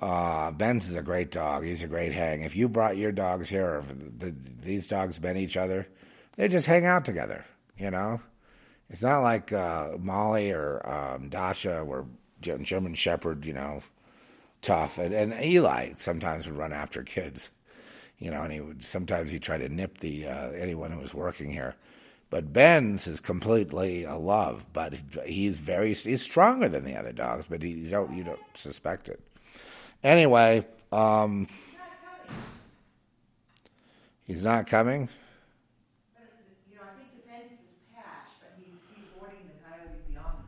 Uh, Ben's is a great dog. He's a great hang. If you brought your dogs here, the, these dogs met each other, they just hang out together. You know, it's not like uh, Molly or um, Dasha were German Shepherd. You know, tough, and, and Eli sometimes would run after kids. You know, and he would sometimes he tried to nip the uh, anyone who was working here. But Ben's is completely a love, but he's very he's stronger than the other dogs, but he, you don't you don't suspect it. Anyway, um, he's not coming. You know, I think the fence is patched, but he's, warning the coyotes beyond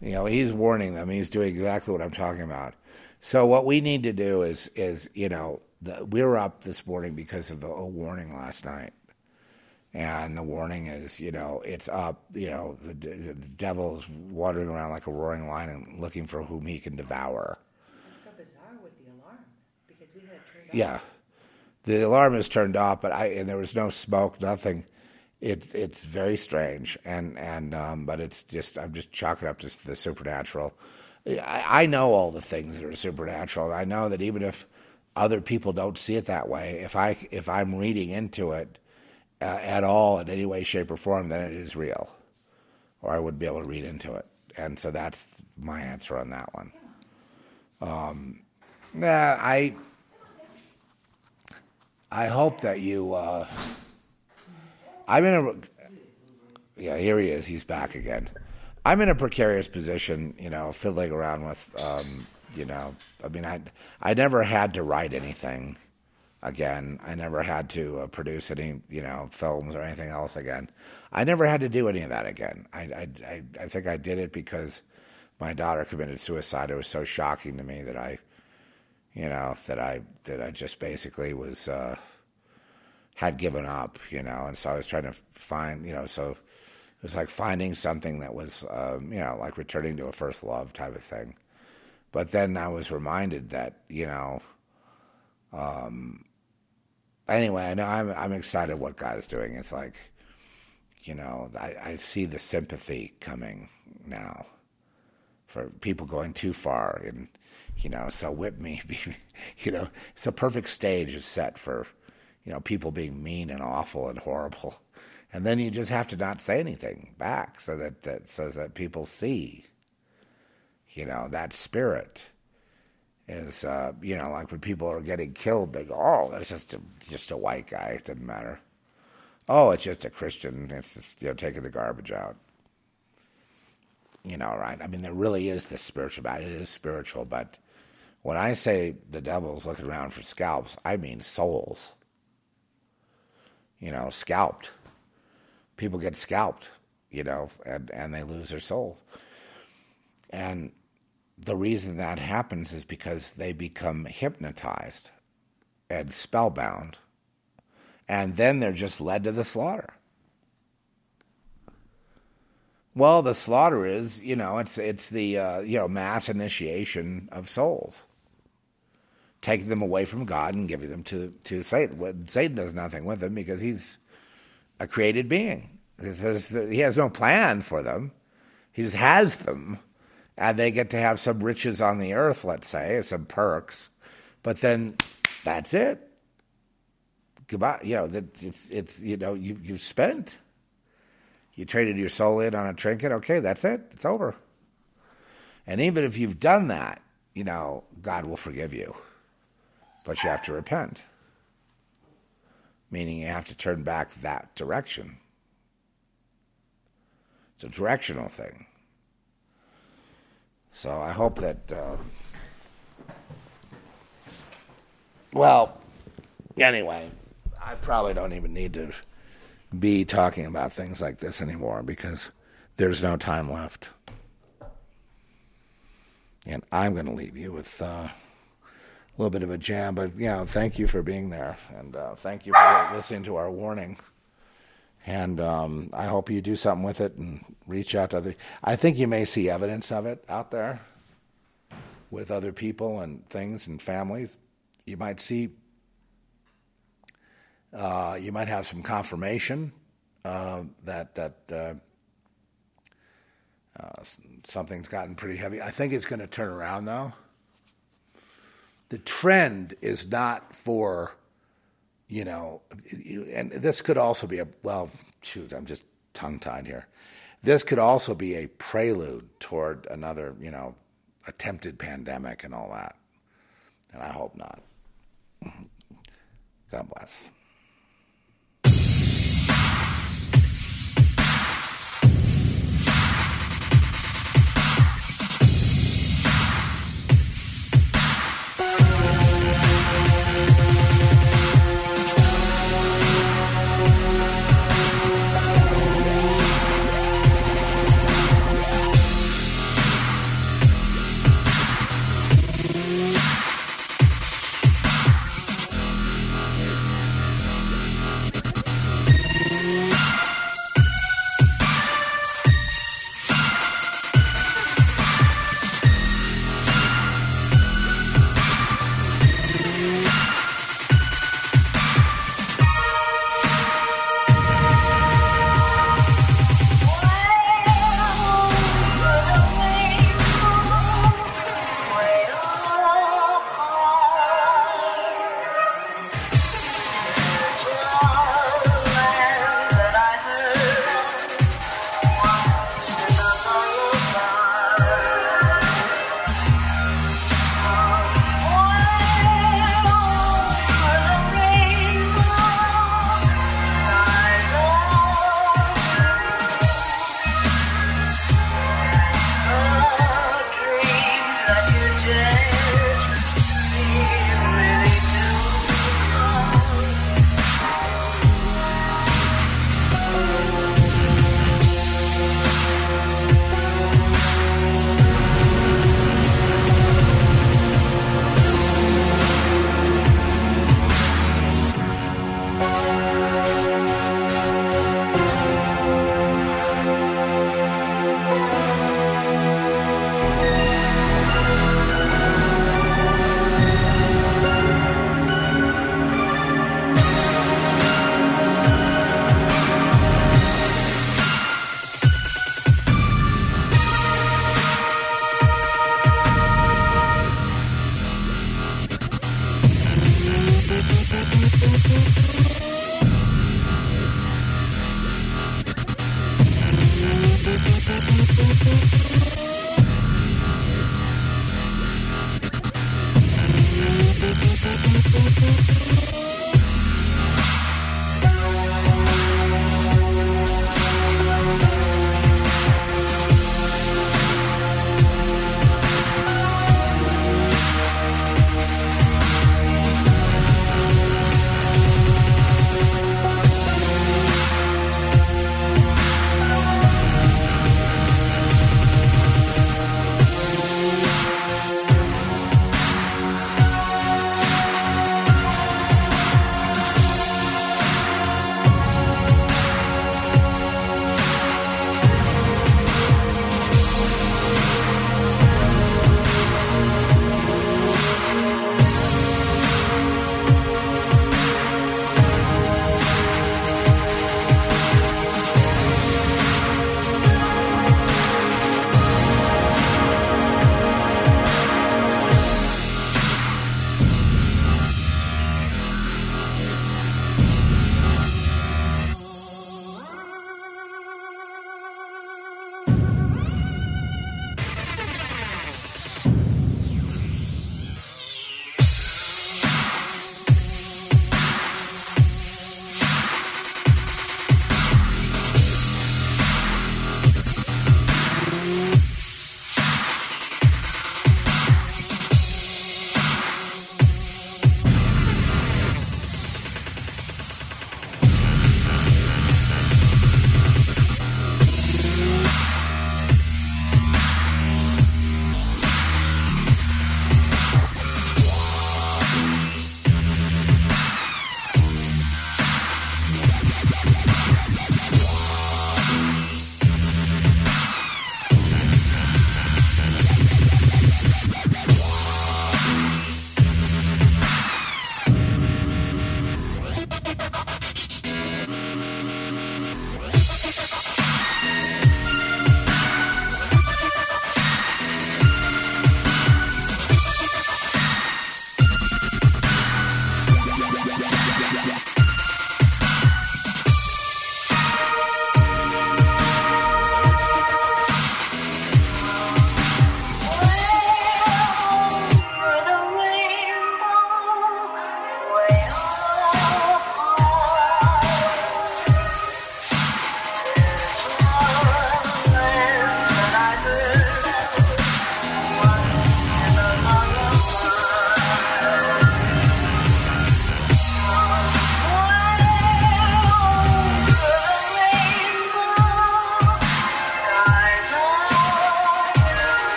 the fence. He's warning them. He's doing exactly what I'm talking about. So what we need to do is is you know the, we were up this morning because of the warning last night. And the warning is, you know, it's up. You know, the, the devil's wandering around like a roaring lion and looking for whom he can devour. It's so bizarre with the alarm because we had it turned off. Yeah, the alarm is turned off, but I and there was no smoke, nothing. It's it's very strange, and and um, but it's just I'm just chalking up to the supernatural. I, I know all the things that are supernatural. I know that even if other people don't see it that way, if I if I'm reading into it uh, at all in any way, shape, or form, then it is real, or I would be able to read into it. And so that's my answer on that one. Um, nah, I I hope that you. Uh, I'm in a. Yeah, here he is. He's back again. I'm in a precarious position, you know, fiddling around with, um, you know, I mean, I I never had to write anything again. I never had to uh, produce any, you know, films or anything else again. I never had to do any of that again. I I I, I think I did it because my daughter committed suicide. It was so shocking to me that I, you know, that I that I just basically was uh, had given up, you know, and so I was trying to find, you know, so it was like finding something that was, um, you know, like returning to a first love type of thing. But then I was reminded that, you know, um, anyway, I know I'm I'm excited what God is doing. It's like, you know, I, I see the sympathy coming now for people going too far, and you know, so whip me, you know, it's a perfect stage is set for, you know, people being mean and awful and horrible, and then you just have to not say anything back so that that so that people see, you know, that spirit is uh, you know like when people are getting killed, they go, "Oh, that's just a, just a white guy. It doesn't matter." Oh, it's just a Christian. It's just you know taking the garbage out. You know, right? I mean, there really is this spiritual about it. It is spiritual, but when I say the devil's looking around for scalps, I mean souls. You know, scalped. People get scalped, you know, and, and they lose their souls. And the reason that happens is because they become hypnotized and spellbound, and then they're just led to the slaughter. Well, the slaughter is, you know, it's it's the uh, you know mass initiation of souls, taking them away from God and giving them to to Satan. Satan does nothing with them because he's a created being. He has no plan for them; he just has them and they get to have some riches on the earth, let's say, some perks, but then that's it. Goodbye. You know, it's it's you know you you've spent. You traded your soul in on a trinket. Okay, that's it. It's over. And even if you've done that, you know, God will forgive you, but you have to repent. Meaning you have to turn back that direction. It's a directional thing. So I hope that. Um, well, anyway, I probably don't even need to be talking about things like this anymore because there's no time left. And I'm going to leave you with uh, a little bit of a jam, but you know, thank you for being there, and uh, thank you for listening to our warning. And um, I hope you do something with it and reach out to other. I think you may see evidence of it out there with other people and things and families. You might see. Uh, you might have some confirmation uh, that that uh, uh, something's gotten pretty heavy. I think it's going to turn around though. The trend is not for, you know, and this could also be a well, shoot, I'm just tongue tied here. This could also be a prelude toward another, you know, attempted pandemic and all that. And I hope not. God bless.